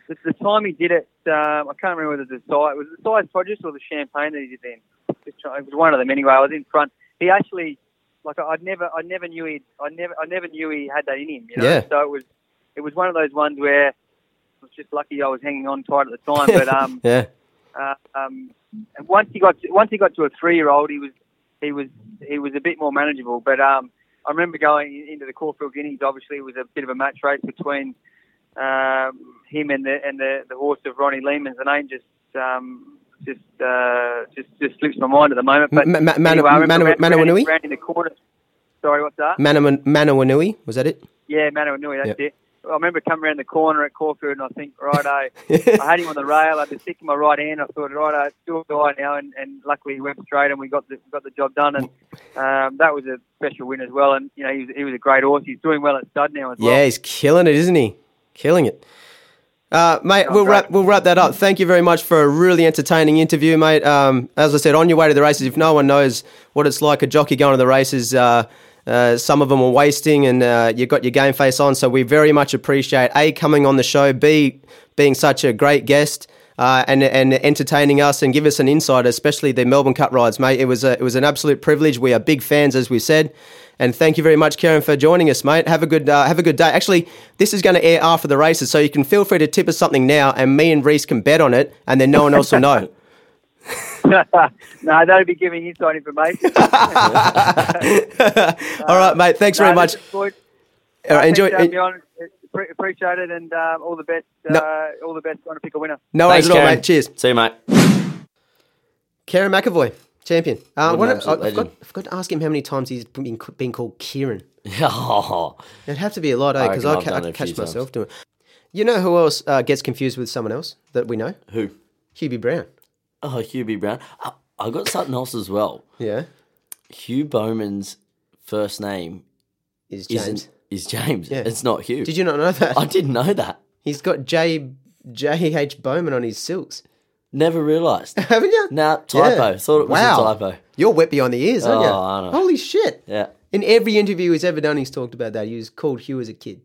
the, the time he did it, um, I can't remember whether it was the size, was it the Sires' Produce or the champagne that he did then. Just It was one of them anyway. I was in front. He actually, like, I'd never, I never knew he, I never, I never knew he had that in him. You know? Yeah. So it was, it was one of those ones where I was just lucky I was hanging on tight at the time. But um, Yeah. uh, um, and once he got, to, once he got to a three-year-old, he was, he was, he was a bit more manageable. But um, I remember going into the Caulfield Guineas. Obviously, it was a bit of a match race between um, him and the and the, the horse of Ronnie Leemon's. The name just um, just uh, just just slips my mind at the moment. But Ma- ma- Manu- anyway, remember Manu- ran- ran in- Manawanui? ran in the quarter. Sorry, what's that? Manawan- Manawanui was that it? Yeah, Manawanui, that's Yep. it. I remember coming around the corner at Caulfield and I think, right, I, I had him on the rail. I had to stick in my right hand. I thought, right, I still guy now, and, and luckily he went straight and we got the got the job done. And um, that was a special win as well. And you know, he was he was a great horse. He's doing well at stud now as well. Yeah, he's killing it, isn't he? Killing it. Uh, mate, Oh, we'll great. wrap we'll wrap that up. Thank you very much for a really entertaining interview, mate. Um, as I said, on your way to the races, if no one knows what it's like a jockey going to the races, uh, Uh, some of them are wasting, and uh, you got your game face on. So we very much appreciate a coming on the show, b being such a great guest. Uh, and and entertaining us and give us an insight, especially the Melbourne Cup rides, mate. It was a, it was an absolute privilege. We are big fans, as we said, and thank you very much, Kerrin, for joining us, mate. Have a good uh, have a good day. Actually, this is going to air after the races, so you can feel free to tip us something now, and me and Reese can bet on it, and then no one else will know. no, that'd be giving inside information. All right, mate. Thanks very much. this is good. All right, enjoy. Thanks for having me on. Appre- Appreciate it, and um, all the best. No. Uh, all the best. Trying to pick a winner. No worries at all, Kerrin. mate. Cheers. See you, mate. Kieran McEvoy, champion. Uh, What what an I, absolute I, forgot, legend. I forgot to ask him how many times he's been, been called Kieran. Oh, It'd have to be a lot, eh? I Because I, ca- I it a few catch times. myself doing it. You know who else uh, gets confused with someone else that we know? who? Hubie Brown. Oh, Hugh B. Brown. I, I got something else as well. Yeah. Hugh Bowman's first name Is James. isn't is James. Yeah. It's not Hugh. Did you not know that? I didn't know that. He's got J J H Bowman on his silks. Never realised. Haven't you? Now typo. Thought it was wow. a typo. You're wet behind the ears, aren't you? Oh, I know. Holy shit. Yeah. In every interview he's ever done, he's talked about that. He was called Hugh as a kid.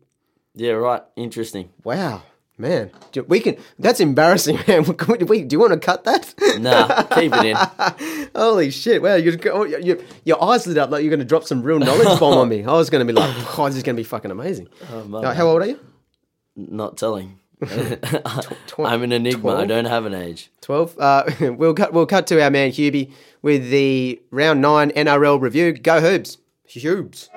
Yeah, right. Interesting. Wow, man. Do- We can. That's embarrassing, man. We- do we- do you want to cut that? Nah, keep it in. Holy shit! Wow, you, oh, you, your eyes lit up like you're going to drop some real knowledge bomb on me. I was going to be like, oh, this is going to be fucking amazing. my Uh, how old are you? Not telling. Tw- I'm an enigma. I don't have an age. Twelve. Uh, we'll cut. We'll cut to our man Hubie with the round nine NRL review. Go Hoobs. Hoobs.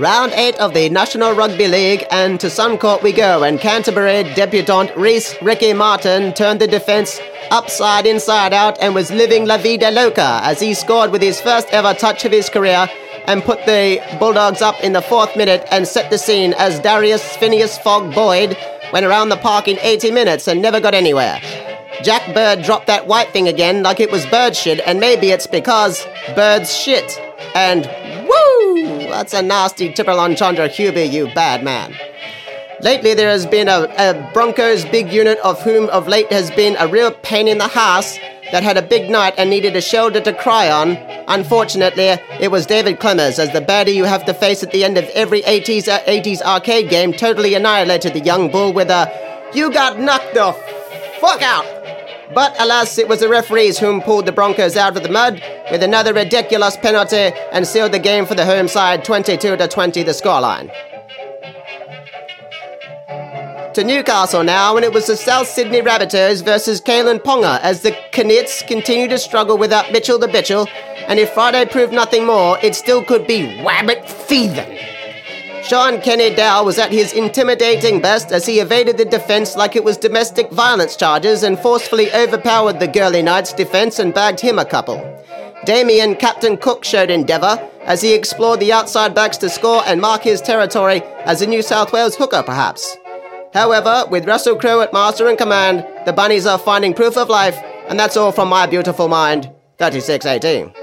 Round 8 of the National Rugby League, and to Suncorp we go, and Canterbury debutant Reese Ricky Martin turned the defence upside inside out and was living La Vida Loca as he scored with his first ever touch of his career and put the Bulldogs up in the fourth minute and set the scene as Darius Phineas Fogg Boyd went around the park in 80 minutes and never got anywhere. Jack Bird dropped that white thing again like it was bird shit, and maybe it's because birds shit. And! That's a nasty triple entendre, Hubie, you bad man. Lately, there has been a, a Broncos big unit of whom of late has been a real pain in the house that had a big night and needed a shoulder to cry on. Unfortunately, it was David Klemmer's as the baddie you have to face at the end of every 80s, uh, 80s arcade game totally annihilated the young bull with a You got knocked the fuck out! But alas, it was the referees whom pulled the Broncos out of the mud with another ridiculous penalty and sealed the game for the home side 22 to 20 the scoreline. To Newcastle now, and it was the South Sydney Rabbitohs versus Kalyn Ponga as the Knits continue to struggle without Mitchell the Bitchell, and if Friday proved nothing more, it still could be Wabbit Feathen. Shaun Kenny-Dowall was at his intimidating best as he evaded the defense like it was domestic violence charges and forcefully overpowered the Girly Knights defense and bagged him a couple. Damien Captain Cook showed endeavour as he explored the outside backs to score and mark his territory as a New South Wales hooker, perhaps. However, with Russell Crowe at master and command, the Bunnies are finding proof of life, and that's all from my beautiful mind. 3618.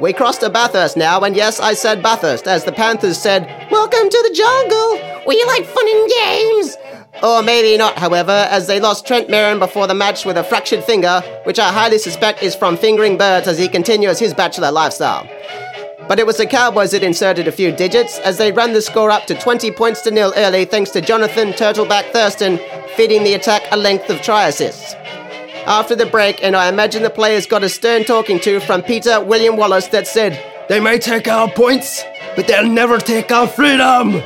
We crossed to Bathurst now, and yes, I said Bathurst, as the Panthers said, Welcome to the jungle! We like fun and games! Or maybe not, however, as they lost Trent Merrin before the match with a fractured finger, which I highly suspect is from fingering birds as he continues his bachelor lifestyle. But it was the Cowboys that inserted a few digits as they ran the score up to 20 points to nil early thanks to Jonathan Turtleback Thurston feeding the attack a length of try assists. After the break, and I imagine the players got a stern talking to from Peter William Wallace that said, They may take our points, but they'll never take our freedom!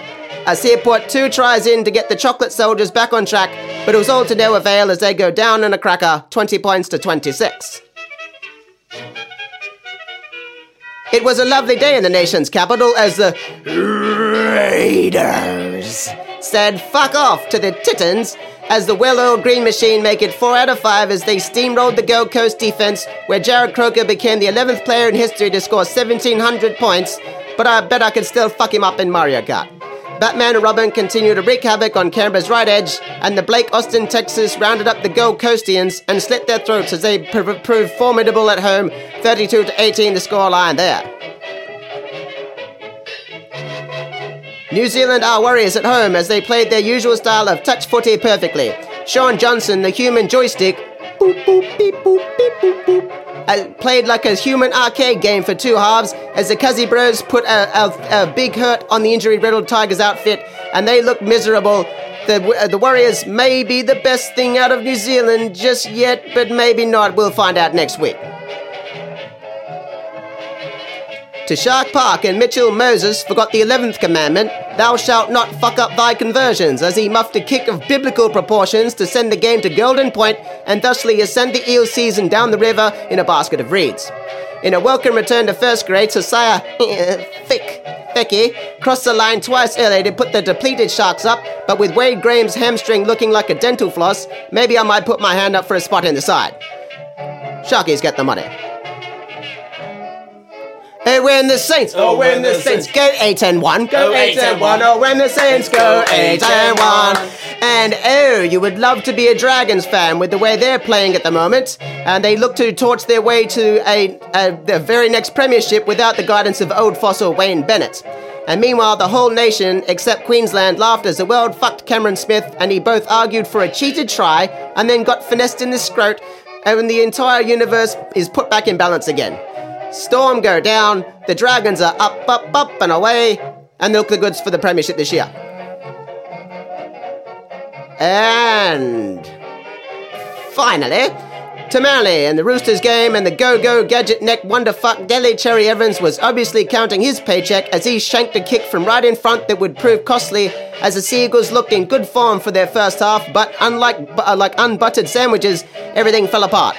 As he put two tries in to get the Chocolate Soldiers back on track, but it was all to no avail as they go down in a cracker, 20 points to 26. It was a lovely day in the nation's capital as the Raiders said fuck off to the Titans as the well-oiled green machine make it 4 out of 5 as they steamrolled the Gold Coast defense where Jarrod Croker became the 11th player in history to score 1700 points, but I bet I could still fuck him up in Mario Kart. Batman and Robin continue to wreak havoc on Canberra's right edge, and the Blake Austin Texas rounded up the Gold Coastians and slit their throats as they pr- proved formidable at home, 32 to 18 the scoreline there. New Zealand are warriors at home as they played their usual style of touch footy perfectly. Shaun Johnson, the human joystick, boop, boop, beep, boop, beep, boop, boop, played like a human arcade game for two halves as the Cuzzy Bros put a, a, a big hurt on the injury riddled Tigers outfit and they look miserable. The, uh, the Warriors may be the best thing out of New Zealand just yet, but maybe not. We'll find out next week. To Shark Park and Mitchell Moses forgot the 11th commandment Thou shalt not fuck up thy conversions, as he muffed a kick of biblical proportions to send the game to Golden Point and thusly ascend the eel season down the river in a basket of reeds. In a welcome return to first grade, Josiah Thick Becky crossed the line twice early to put the depleted Sharks up, but with Wade Graham's hamstring looking like a dental floss, maybe I might put my hand up for a spot in the side. Sharkies get the money. Hey, when the Saints, oh, when the Saints go 8 and 1, go 8 and 1, oh, when the Saints go 8 and 1. And oh, you would love to be a Dragons fan with the way they're playing at the moment. And they look to torch their way to a, a the very next premiership without the guidance of old fossil Wayne Bennett. And meanwhile, the whole nation, except Queensland, laughed as the world fucked Cameron Smith, and he both argued for a cheated try and then got finessed in the scrot, and the entire universe is put back in balance again. Storm go down, the Dragons are up, up, up, and away, and they look the goods for the Premiership this year. And finally, Tamale and the Roosters game and the go go gadget neck wonderfuck Daly Cherry Evans was obviously counting his paycheck as he shanked a kick from right in front that would prove costly as the Seagulls looked in good form for their first half, but unlike uh, like unbuttered sandwiches, everything fell apart.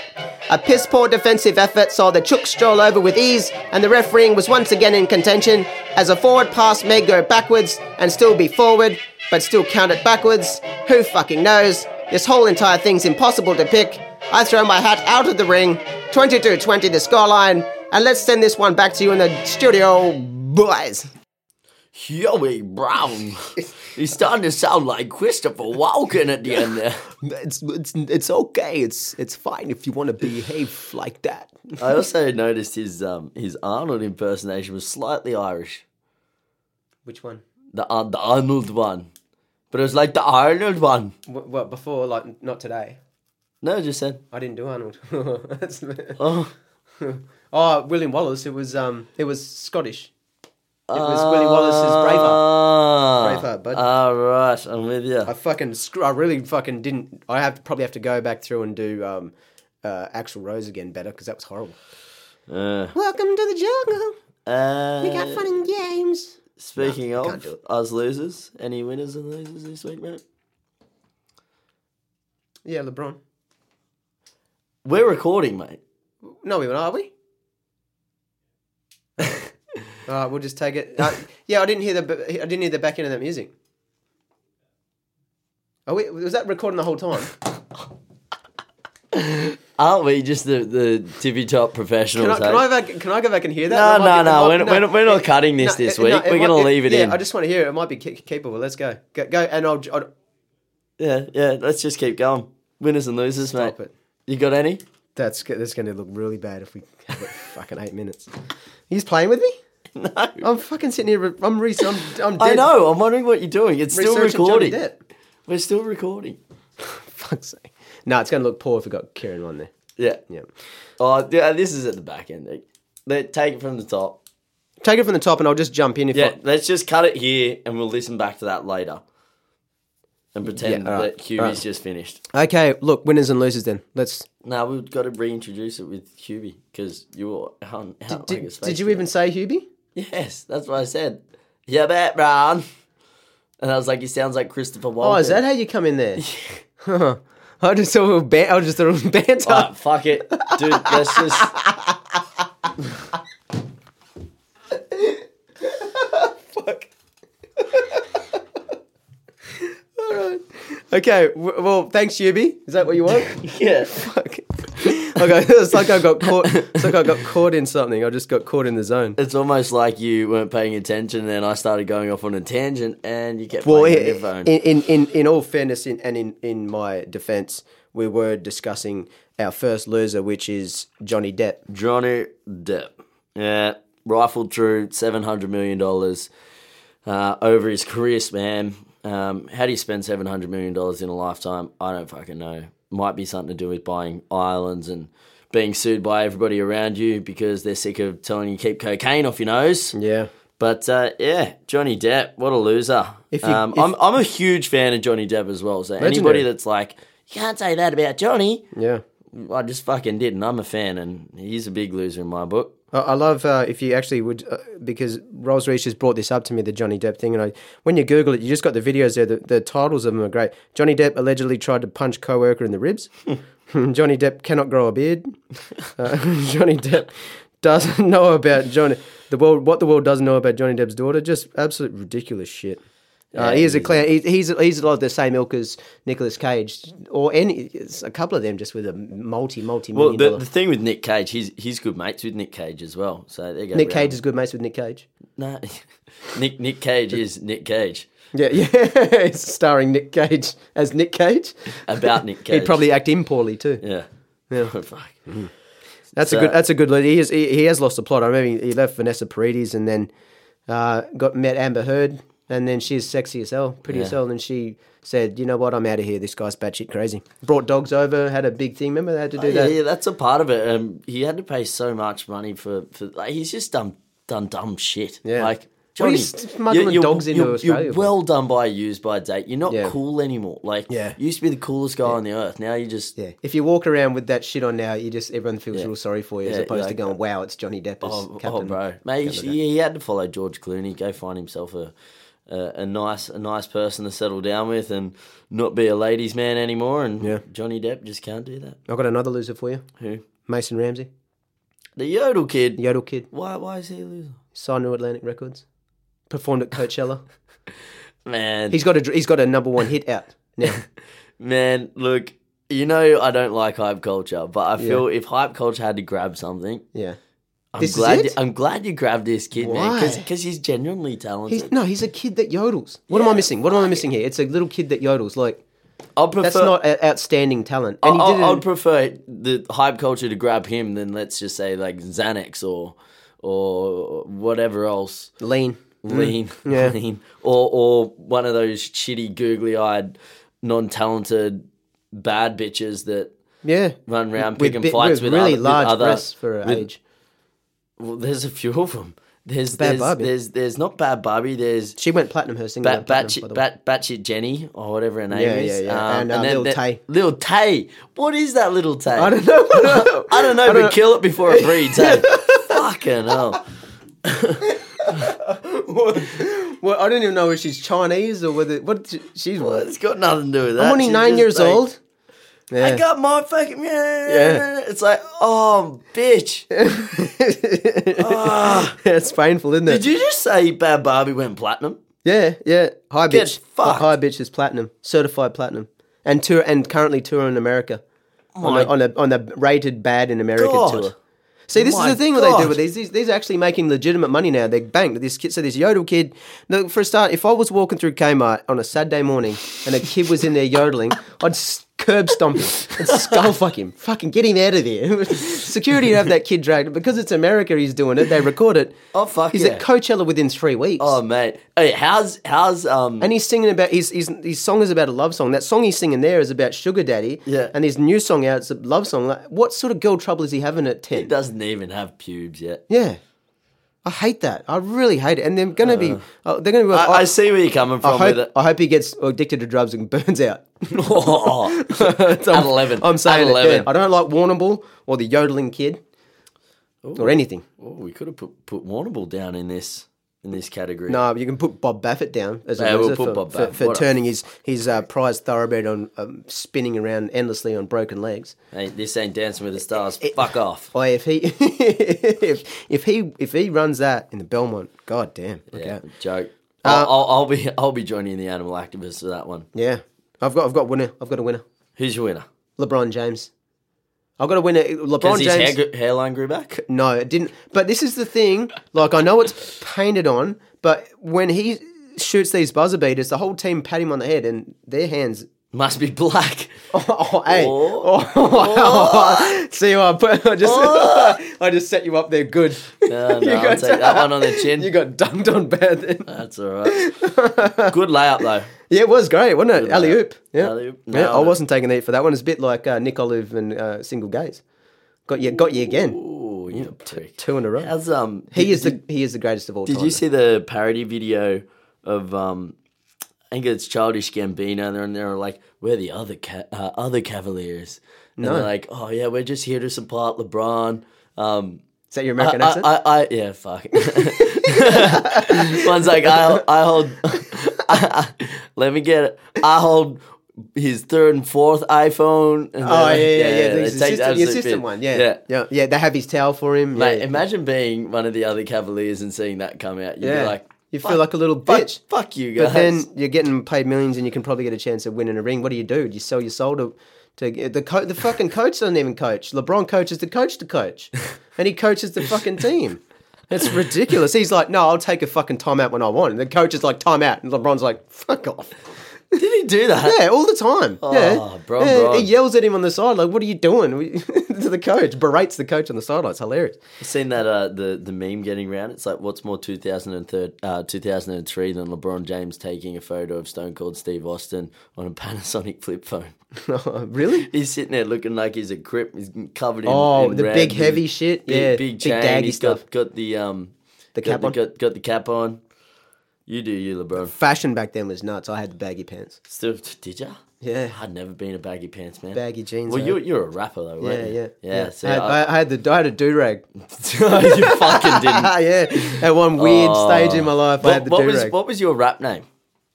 A piss poor defensive effort saw the Chooks stroll over with ease, and the refereeing was once again in contention as a forward pass may go backwards and still be forward, but still count it backwards. Who fucking knows? This whole entire thing's impossible to pick. I throw my hat out of the ring, 22 20 the scoreline, and let's send this one back to you in the studio, boys. Huey Brown. He's starting to sound like Christopher Walken at the end there. It's, it's, it's okay. It's, it's fine if you want to behave like that. I also noticed his um his Arnold impersonation was slightly Irish. Which one? The uh, the Arnold one, but it was like the Arnold one. What, what before? Like not today. No, I just said. I didn't do Arnold. Oh, oh, William Wallace. It was um, it was Scottish. It was Willie Wallace's Braveheart. Ah, Braveheart, bud. Ah, right, I'm with you. I fucking screw. I really fucking didn't. I have to probably have to go back through and do um, uh, Axl Rose again better because that was horrible. Uh, Welcome to the jungle. uh, We got fun and games. Speaking can't of us losers, any winners and losers this week, mate? Yeah, LeBron. We're recording, mate. No, we weren't, are we? All right, we'll just take it. Uh, yeah, I didn't hear the. I didn't hear the back end of that music. Oh, wait, was that recording the whole time? Aren't we just the, the tippy top Can professionals? I, can, eh? I back, can I go back and hear that? No, might no, be- no, might- we're not- we're not- cutting this this week. We're gonna leave it yeah, in. I just want to hear it. It might be capable. Let's go. Go, go and I'll, I'll yeah, yeah. Let's just keep going. Winners and losers, stop mate. it. You got any? That's go- that's going to look really bad if we have it fucking eight minutes. He's playing with me. No. I'm fucking sitting here. I'm re- I'm, I'm dead. I know. I'm wondering what you're doing. It's still researching Johnny recording. Depp. We're still recording. Fuck's sake. No, it's going to look poor if we got Kieran on there. Yeah. Yeah. Oh, yeah. Uh, this is at the back end. They take it from the top. Take it from the top, and I'll just jump in if Yeah. I, Let's just cut it here, and we'll listen back to that later, and pretend Yeah, right, that Hubie's right. just finished. Okay, look, winners and losers. Then let's. Now we've got to reintroduce it with Hubie because you were how, how Did, like a space did you even say Hubie? Yes, that's what I said. Yeah, bet, Brown. And I was like, he sounds like Christopher Walken. Oh, is that how you come in there? I just thought it was ban- I just thought it was banter. Alright, fuck it, dude. Let's just. Fuck. All right. Okay. w- Well, thanks, Yubi. Is that what you want? Yeah. Fuck. Okay. It's like I got caught. It's like I got caught in something. I just got caught in the zone. It's almost like you weren't paying attention, and then I started going off on a tangent, and you kept Well, playing in, your phone. in, in, in all fairness, in, and in, in my defense, we were discussing our first loser, which is Johnny Depp. Johnny Depp. Yeah, rifled through seven hundred million dollars uh, over his career span. Um, how do you spend seven hundred million dollars in a lifetime? I don't fucking know. Might be something to do with buying islands and being sued by everybody around you because they're sick of telling you keep cocaine off your nose. Yeah. But uh, yeah, Johnny Depp, what a loser. If you- um, if- I'm I'm a huge fan of Johnny Depp as well. So anybody that's like, you can't say that about Johnny, Yeah. I just fucking didn't. I'm a fan, and he's a big loser in my book. I love uh, if you actually would, uh, because Rolls Royce just brought this up to me, the Johnny Depp thing. And I, when you Google it, you just got the videos there. The, the titles of them are great. Johnny Depp allegedly tried to punch co-worker in the ribs. Johnny Depp cannot grow a beard. Uh, Johnny Depp doesn't know about Johnny the world. What the world doesn't know about Johnny Depp's daughter. Just absolute ridiculous shit. Uh, he is a clown. He, he's a lot of the same ilk as Nicolas Cage, or any a couple of them, just with a multi multi Well, million the, the thing with Nick Cage, he's he's good mates with Nick Cage as well. So there you go. Nick. Cage is good mates with Nick Cage. No, Nick Nick Cage is Nick Cage Yeah, yeah. it's starring Nick Cage as Nick Cage. about Nick Cage. He'd probably act in poorly too. yeah. Yeah. Fuck. That's a So- good. That's a good. lead. He is. He, he has lost the plot. I remember he, he left Vanessa Paradis and then uh, got met Amber Heard, and then she's sexy as hell, pretty as hell. And she said, "You know what? I'm out of here. This guy's batshit crazy." Brought dogs over. Had a big thing. Remember they had to do Oh, yeah, that. yeah, that's a part of it. Um, he had to pay so much money for, for like, he's just done done dumb shit. Yeah. like Johnny, smuggling dogs into you're, Australia You're well done by a used by date. You're not Yeah. cool anymore. Like Yeah. you used to be the coolest guy on the earth. Now you just Yeah. If you walk around with that shit on now, you just everyone feels Yeah. real sorry for you, as Yeah, opposed to going, "Wow, it's Johnny Depp Oh, Captain." oh, bro, mate, he, he had to follow George Clooney, go find himself a, a a nice a nice person to settle down with, and not be a ladies' man anymore. And Yeah. Johnny Depp just can't do that. I've got another loser for you, Who? Mason Ramsey, The Yodel kid. Yodel Kid, Why? Why is he a loser? signed to Atlantic Records, performed at Coachella. Man, he's got a he's got a number one hit out now. man, look. You know I don't like hype culture, but I feel if hype culture had to grab something, Yeah. I'm This is glad. it? You, I'm glad you grabbed this kid, man, because he's genuinely talented. He's no, he's a kid that yodels. What am I missing? What am I missing here? It's a little kid that yodels. Like I'll prefer. that's not a- outstanding talent. I, And he did it I, in- would prefer the hype culture to grab him than let's just say like Xanax or or whatever else. lean. Lean, Mm. Yeah. lean, or or one of those shitty, googly-eyed, non-talented, bad bitches that Yeah. run around With picking bi- fights with with really other, with large other, breasts for her with- age. Well, there's a few of them. There's Bad there's, Barbie. there's there's not bad Barbie. There's She went platinum. Her single. Bat, platinum, batshit, by the way. bat, Jenny or whatever her name Yeah, is. yeah, yeah. And, uh, Lil then- Tay. Lil Tay. What is that little Tay? I don't know. I don't know, but kill it before it breeds. eh? Fucking hell. what, well, I don't even know if she's Chinese or whether what she's Well, what. it's got nothing to do with that. I'm only She's nine years like, old. I got my fucking yeah. Yeah. It's like, oh, bitch. Ah. it's painful, isn't it? Did you just say Bad Barbie went platinum? Yeah, yeah. High bitch. fucked. High bitch is platinum, certified platinum, and tour and currently touring in America oh on a, on a on a rated bad in America God. tour. See, this My is the oh thing what they do with these. these. These are actually making legitimate money now. They're banked. This kid, so this yodel kid. Look, for a start, if I was walking through Kmart on a Saturday morning and a kid was in there yodeling, I'd curb stomp him and skull fuck him. Fucking get him out of there. Security have that kid dragged because it's America. He's doing it. They record it. Oh, fuck He's yeah. at Coachella within three weeks. Oh, mate. Hey, how's, how's, um, And he's singing about his, his his song is about a love song. That song he's singing there is about sugar daddy. Yeah. And his new song out is a love song. Like, what sort of girl trouble is he having at ten? he doesn't even have pubes yet. Yeah. I hate that. I really hate it. And they're gonna be oh, they're gonna be I, oh, I see where you're coming I from with hope, it. I hope he gets addicted to drugs and burns out. Oh, At 11. I'm saying At it, yeah. 11. I don't like Warrnambool or the yodeling kid or anything. oh, we could have put, put Warrnambool down in this, in this category. No, you can put Bob Baffert down as a Yeah, we'll for, for, for What a- turning his his uh, prized thoroughbred on um, spinning around endlessly on broken legs. Hey, this ain't Dancing with the Stars. Fuck off. Boy, if he if if he if he runs that in the Belmont, god damn, Yeah, out. joke. Uh, I'll, I'll, I'll be I'll be joining the animal activists for that one. Yeah, I've got I've got winner. I've got a winner. Who's your winner? LeBron James. I've got to win it. LeBron Because his James. hair, hairline grew back. No, it didn't. But this is the thing. Like I know it's painted on, but when he shoots these buzzer beaters, the whole team pat him on the head, and their hands Must be black. Oh, hey. Oh. Oh. See, I, put, I just oh. I just set you up there good. No, no, I'll take that one on the chin. You got dunked on bad then. That's all right. Good layout though. Yeah, it was great, wasn't it? Alley oop. Yeah. Alley-oop. yeah. I wasn't taking the heat for that one. It's a bit like uh, Nick Olive and uh, Single Gaze. Got you, got you again. Ooh, you prick. Two in a row. How's um? he did- is the he is the greatest of all Did time. you see the parody video of um? I think it's Childish Gambino, and they're, and they're like, "We're the other ca- uh, other Cavaliers." And No. they're like, "Oh yeah, we're just here to support LeBron." Um, Is that your American I, accent? I, I, I, yeah, fuck. One's like, I, I hold. let me get it. I hold his third and fourth iPhone. And oh yeah, yeah, yeah. they The take assistant, the the assistant piss. one. Yeah. yeah. yeah, yeah. They have his towel for him. Mate, yeah. imagine being one of the other Cavaliers and seeing that come out. You'd Yeah. be like, You feel like a little fuck, bitch. Fuck you guys. But then you're getting paid millions, and you can probably get a chance of winning a ring. What do you do? Do you sell your soul to? To the co- the fucking coach doesn't even coach. LeBron coaches the coach to coach, and he coaches the fucking team. It's ridiculous. He's like, no, I'll take a fucking timeout when I want. And the coach is like, timeout, and LeBron's like, fuck off. did he do that? Yeah, all the time. yeah, Oh, bro, yeah. bro. He yells at him on the side, like, "What are you doing?" To the coach, berates the coach on the sideline. It's hilarious. I've Seen that uh, the the meme getting around? It's like, what's more 2003, uh, 2003 than LeBron James taking a photo of Stone Cold Steve Austin on a Panasonic flip phone? really? He's sitting there looking like he's a crip. He's covered in Oh, in the big heavy shit. big, yeah, big big chain. daggy He's stuff. got got the um The got cap the, on. got, got the cap on. You do you, LeBron. Fashion back then was nuts. I had the baggy pants. Still, did ya? Yeah. I'd never been a baggy pants man. Baggy jeans, Well, you're you're a rapper though, Yeah, weren't you? yeah, yeah. See, I, had, I- I, I had the I had a do rag. you fucking didn't. Ah, yeah. At one weird Oh. stage in my life, I What, had the do was rag. what was your rap name?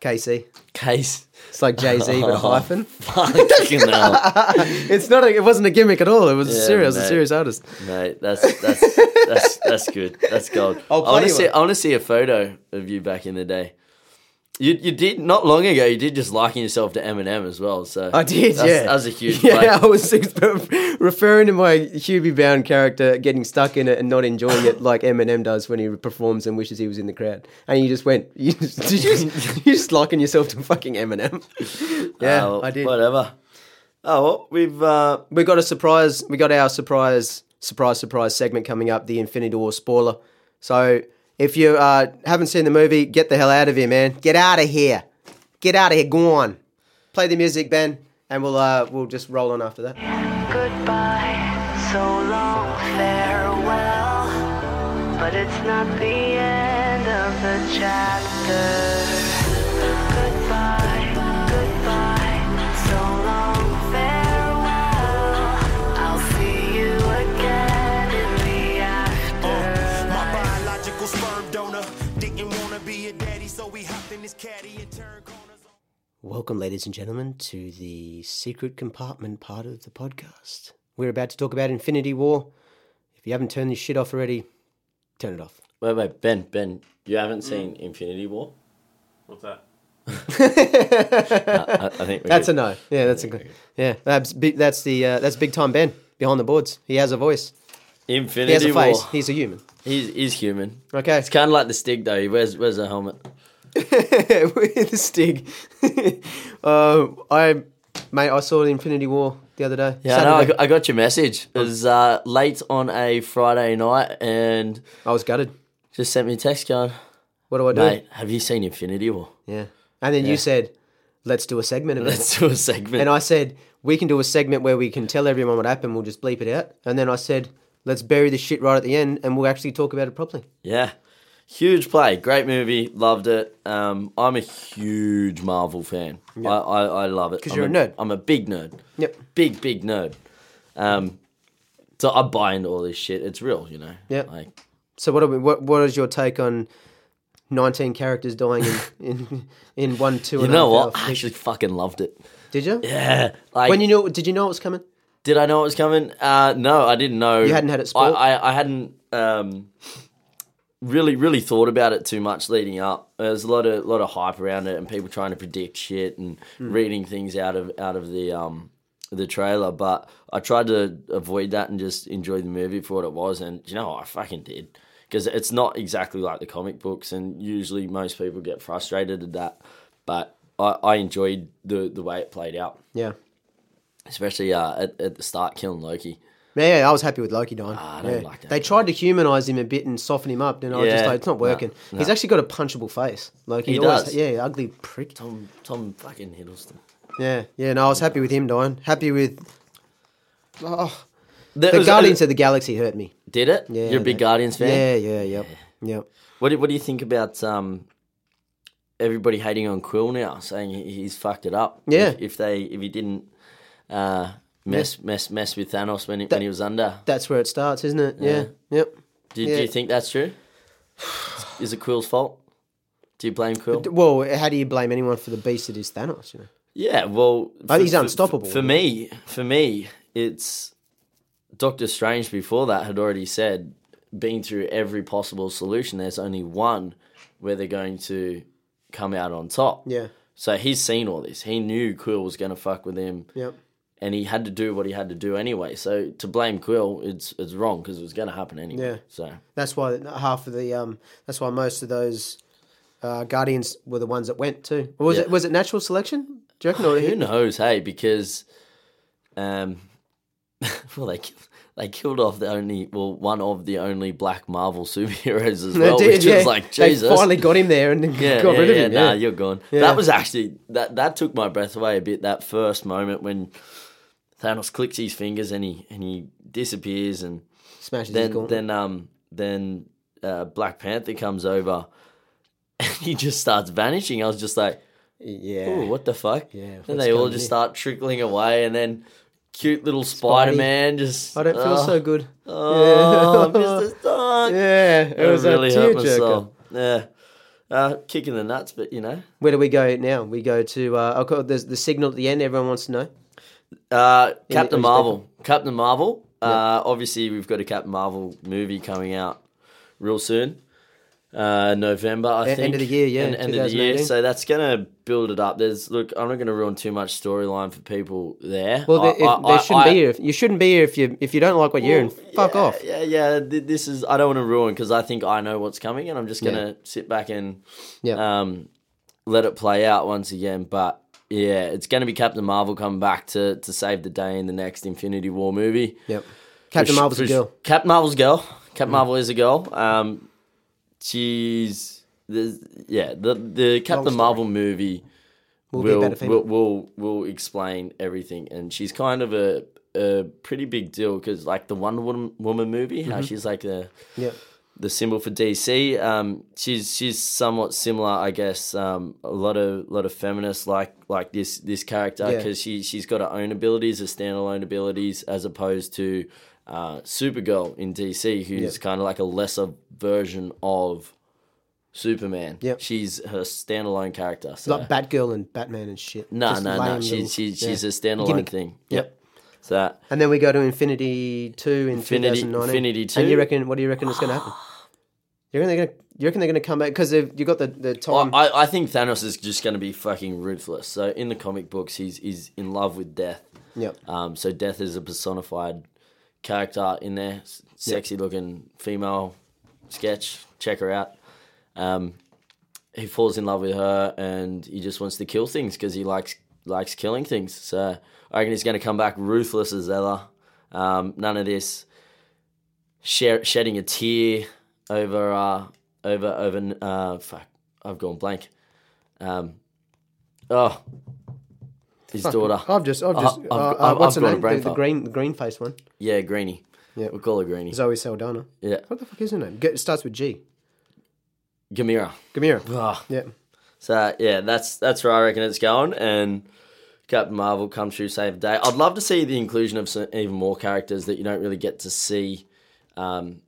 KC. Case. It's like Jay Z with a oh, hyphen. Fucking hell, It's not. A, it wasn't a gimmick at all. It was a Yeah, serious, a serious artist. mate. That's that's that's that's good. That's gold. I'll want to see. I want to see a photo of you back in the day. You you did not long ago. You did just liking yourself to Eminem as well. So I did, That's- yeah. that was a huge. Yeah, play. I was referring to my Hubie Bound character getting stuck in it and not enjoying it like Eminem does when he performs and wishes he was in the crowd. And you just went, you just, did you, you just liken yourself to fucking Eminem. Yeah, Oh, I did. Whatever. Oh, well, we've uh, We got a surprise. We got our surprise, surprise, surprise segment coming up. The Infinity War spoiler. So if you uh, haven't seen the movie, get the hell out of here, man. Get out of here. Get out of here. Go on. Play the music, Ben, and we'll uh, we'll just roll on after that. Goodbye, so long, farewell. But it's not the end of the chapter. Welcome, ladies and gentlemen, to the secret compartment part of the podcast. We're about to talk about Infinity War. If you haven't turned this shit off already, turn it off. wait, wait, Ben, Ben, you haven't seen Infinity War? What's that? I, I think we That's a no. Yeah, that's a good. Yeah, that's big, that's the uh, that's big time Ben behind the boards. He has a voice. Infinity he has a face. War. He's a human. He's he's human. Okay. It's kind of like the Stig though. He wears wears a helmet. with the stig. uh, I, mate, I saw the Infinity War the other day. Yeah, I. I got, I got your message. It was uh, late on a Friday night, and I was gutted. just sent me a text going, What do I do? "Mate, have you seen Infinity War? Yeah. And then you said, "Let's do a segment of it." Let's do a segment." And I said, we can do a segment where we can tell everyone what happened. We'll just bleep it out. And then I said, let's bury the shit right at the end and we'll actually talk about it properly. yeah, huge play, great movie, loved it. Um, I'm a huge Marvel fan. I, I, I love it 'Cause I'm you're a nerd. I'm a big nerd. Yep. Big big nerd. Um, so I buy into all this shit. It's real, you know. Yep. Like So what, are we, what, what is your take on 19 characters dying in, in, in one, two, you and a know what? I actually fucking loved it. Did you? Yeah. Like When you knew, did you know it was coming? Did I know it was coming? Uh, no, I didn't know. You hadn't had it I. I, I hadn't um, really, really thought about it too much leading up. There's a lot of lot of hype around it, and people trying to predict shit and Hmm. reading things out of out of the um, the trailer. But I tried to avoid that and just enjoy the movie for what it was. And you know? I fucking did because it's not exactly like the comic books, and usually most people get frustrated at that. But I, I enjoyed the the way it played out, Yeah. especially uh, at at the start, killing Loki. Yeah, yeah, I was happy with Loki dying. Ah, I don't yeah. like that They tried to humanize him a bit and soften him up, and I was just Yeah, like, it's not working. no. He's actually got a punchable face. Loki He does. Yeah, ugly prick. Tom Tom fucking Hiddleston. Yeah, yeah. No, I was happy with him dying. Happy with oh, the Guardians of the Galaxy hurt me. Did it? Yeah, You're a big they- Guardians fan. Yeah, yeah, yep, yep. What do, what do you think about um, everybody hating on Quill now, saying he- he's fucked it up? Yeah. If, if they if he didn't uh, mess mess mess with Thanos when he, That- when he was under, That's where it starts, isn't it? Yeah, yep. do, yeah. do you think that's true? Is it Quill's fault? Do you blame Quill? Well, how do you blame anyone for the beast that is Thanos? You know. Yeah, well, think he's unstoppable. For, me, for me, it's Doctor Strange. Before that, had already said, being through every possible solution. There's only one where they're going to come out on top. Yeah, So he's seen all this. He knew Quill was going to fuck with him, yep. And he had to do what he had to do anyway. So to blame Quill, it's it's wrong because it was going to happen anyway. Yeah. So That's why half of the um. That's why most of those uh, Guardians were the ones that went too. Or was Yeah. it was it natural selection? Do you reckon? Or who knows? Hey, because um, well they they killed off the only well one of the only black Marvel superheroes as well, did, which yeah. was like Jesus. They finally got him there and yeah, got yeah, rid of yeah, him. Nah, Yeah, you're gone. That was actually that that took my breath away a bit. That first moment when Thanos clicks his fingers and he and he disappears and smashes then then um then uh, Black Panther comes over and he just starts vanishing. I was just like, yeah. "Ooh, what the fuck?" Yeah, Then they all just here? start trickling away, and then cute little Spider Man just. I don't feel oh, so good. Oh, Mr. Stark. Yeah, it It was really a hurt my tearjerker. Yeah. Uh, kicking the nuts, but you know. Where do we go now? We go to uh, I'll call it the, the signal at the end. Everyone wants to know. Uh, Captain oh, Marvel. Captain Marvel. Uh, obviously, we've got a Captain Marvel movie coming out real soon. Uh, November, I think. end of the year, yeah, End, end of the year. So that's gonna build it up. There's look. I'm not gonna ruin too much storyline for people there. Well, I- if, I- there I- shouldn't be here. If, you shouldn't be here if you if you don't like what you're in. Fuck yeah, off. Yeah, yeah. This is. I don't want to ruin because I think I know what's coming, and I'm just gonna Yeah. sit back and Yeah. um, let it play out once again. But yeah, it's going to be Captain Marvel coming back to to save the day in the next Infinity War movie. Yep. Captain Marvel's a girl. Captain Marvel's a girl. Captain Marvel is a girl. Um, she's the yeah the the Captain. Marvel movie Will will, a will will will explain everything, and she's kind of a a pretty big deal because like the Wonder Woman, Woman movie, Mm-hmm. how she's like the Yep. The symbol for DC. Um, she's she's somewhat similar, I guess. Um, a lot of lot of feminists like like this this character Yeah. because she she's got her own abilities, her standalone abilities, as opposed to uh, Supergirl in DC, who's Yeah. kind of like a lesser version of Superman. Yep. she's her standalone character. So. Like Batgirl and Batman and shit. no, Just no, no. She's little- she's yeah. a standalone Gimmick. thing. Yep. So that And then we go to Infinity Two in Infinity- 2019. Infinity 2. And 2? you reckon? What do you reckon is going to happen? You reckon they're to? You reckon they're to come back because you got the the time? I, I think Thanos is just going to be fucking ruthless. So in the comic books, he's he's in love with death. yep. Um, so death is a personified character in there, sexy looking female sketch. Check her out. Um, he falls in love with her, and he just wants to kill things because he likes likes killing things. So I reckon he's going to come back ruthless as ever. Um, none of this shedding a tear over uh, over over uh, fuck. I've gone blank. Um, oh, his Fuck, daughter. I've just, I've just, I've- uh, uh, I've- what's I've her got a name? brain The, the fart. green, the green face one. Yeah, Greenie. Yeah. We'll call her Greenie. Zoe Saldana. Yeah, What the fuck is her name? Get, starts with G. Gamora. Gamora. Ah. Yeah. So yeah, that's that's where I reckon it's going, and Captain Marvel comes through save the day. I'd love to see the inclusion of some, even more characters that you don't really get to see um,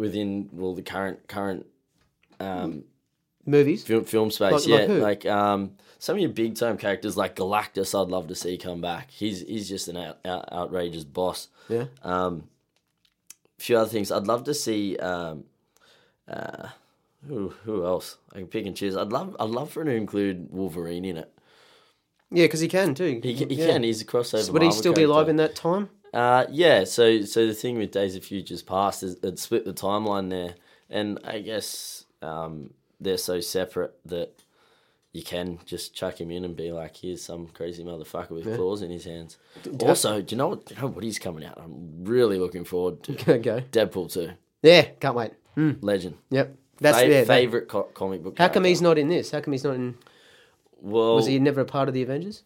within well the current current um, Movies. film, film space. Like- yeah, like like um, some of your big time characters like Galactus. I'd love to see come back. He's he's just an out, out, outrageous boss. Yeah. Um, a few other things. I'd love to see. Um, uh, who who else? I can pick and choose. I'd love I'd love for him to include Wolverine in it. Yeah, because he can too. He, can- he Yeah. can. He's a crossover. Would he still be character. alive in that time? Uh, yeah. So so the thing with Days of Futures Past is it split the timeline there, and I guess um, they're so separate that you can just chuck him in and be like, here's some crazy motherfucker with claws in his hands. Also, do you know what? Do you know what he's coming out? I'm really looking forward to Okay. Deadpool 2. Yeah, can't wait. Legend. Yep. That's Fa- yeah, favorite co- comic book. How come he's not in this? How come he's not in? Well, Was he never a part of the Avengers?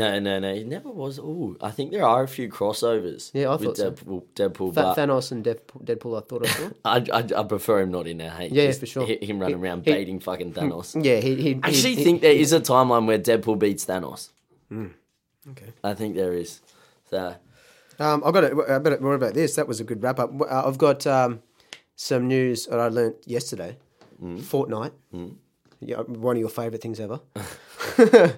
No, no, no. He never was. Oh, I think there are a few crossovers. Yeah, I with thought so. Deadpool. Deadpool Th- but Thanos and Deadpool, Deadpool, I thought I saw. I, I, I prefer him not in there. Hey, Yeah, for sure. hi- Him running He- around he- baiting fucking Thanos. yeah, he. he I actually he, think there is a timeline where Deadpool beats Thanos. Okay. I think there is. So Um, I've got to, I better more about this. That was a good wrap up. Uh, I've got um, some news that I learnt yesterday. Mm. Fortnite. Yeah, one of your favourite things ever.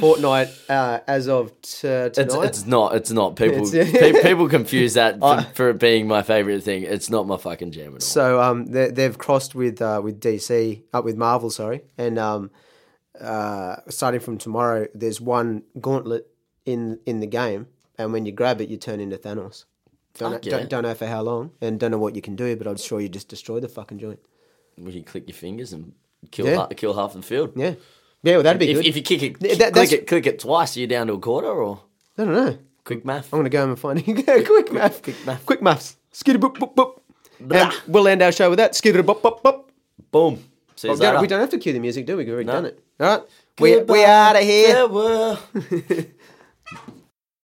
Fortnite, uh, as of t- it's, tonight. it's not. It's not. People It's- pe- people confuse that for, for it being my favorite thing. It's not my fucking jam at all. So um, they, they've crossed with uh, with DC, up with Marvel, sorry, and um, uh, starting from tomorrow, there's one gauntlet in in the game, and when you grab it, you turn into Thanos. Don't, know, yeah. don't, don't know for how long, and don't know what you can do, but I'm sure you just destroy the fucking joint. Will you click your fingers and kill Yeah. half, kill half the field? Yeah, yeah, well, that'd be If, good. if you kick it, Th- click that- it, click it twice, you're down to a quarter or I don't know. quick math. I'm gonna go home and find it. quick math, quick math. quick maths. Skitty boop boop boop. And we'll end our show with that. Skitty boop boop boop. Boom. See Oh, you don't- later. we don't have to cue the music, do we? We've already No. done it. All right, we we Goodbye. out of here.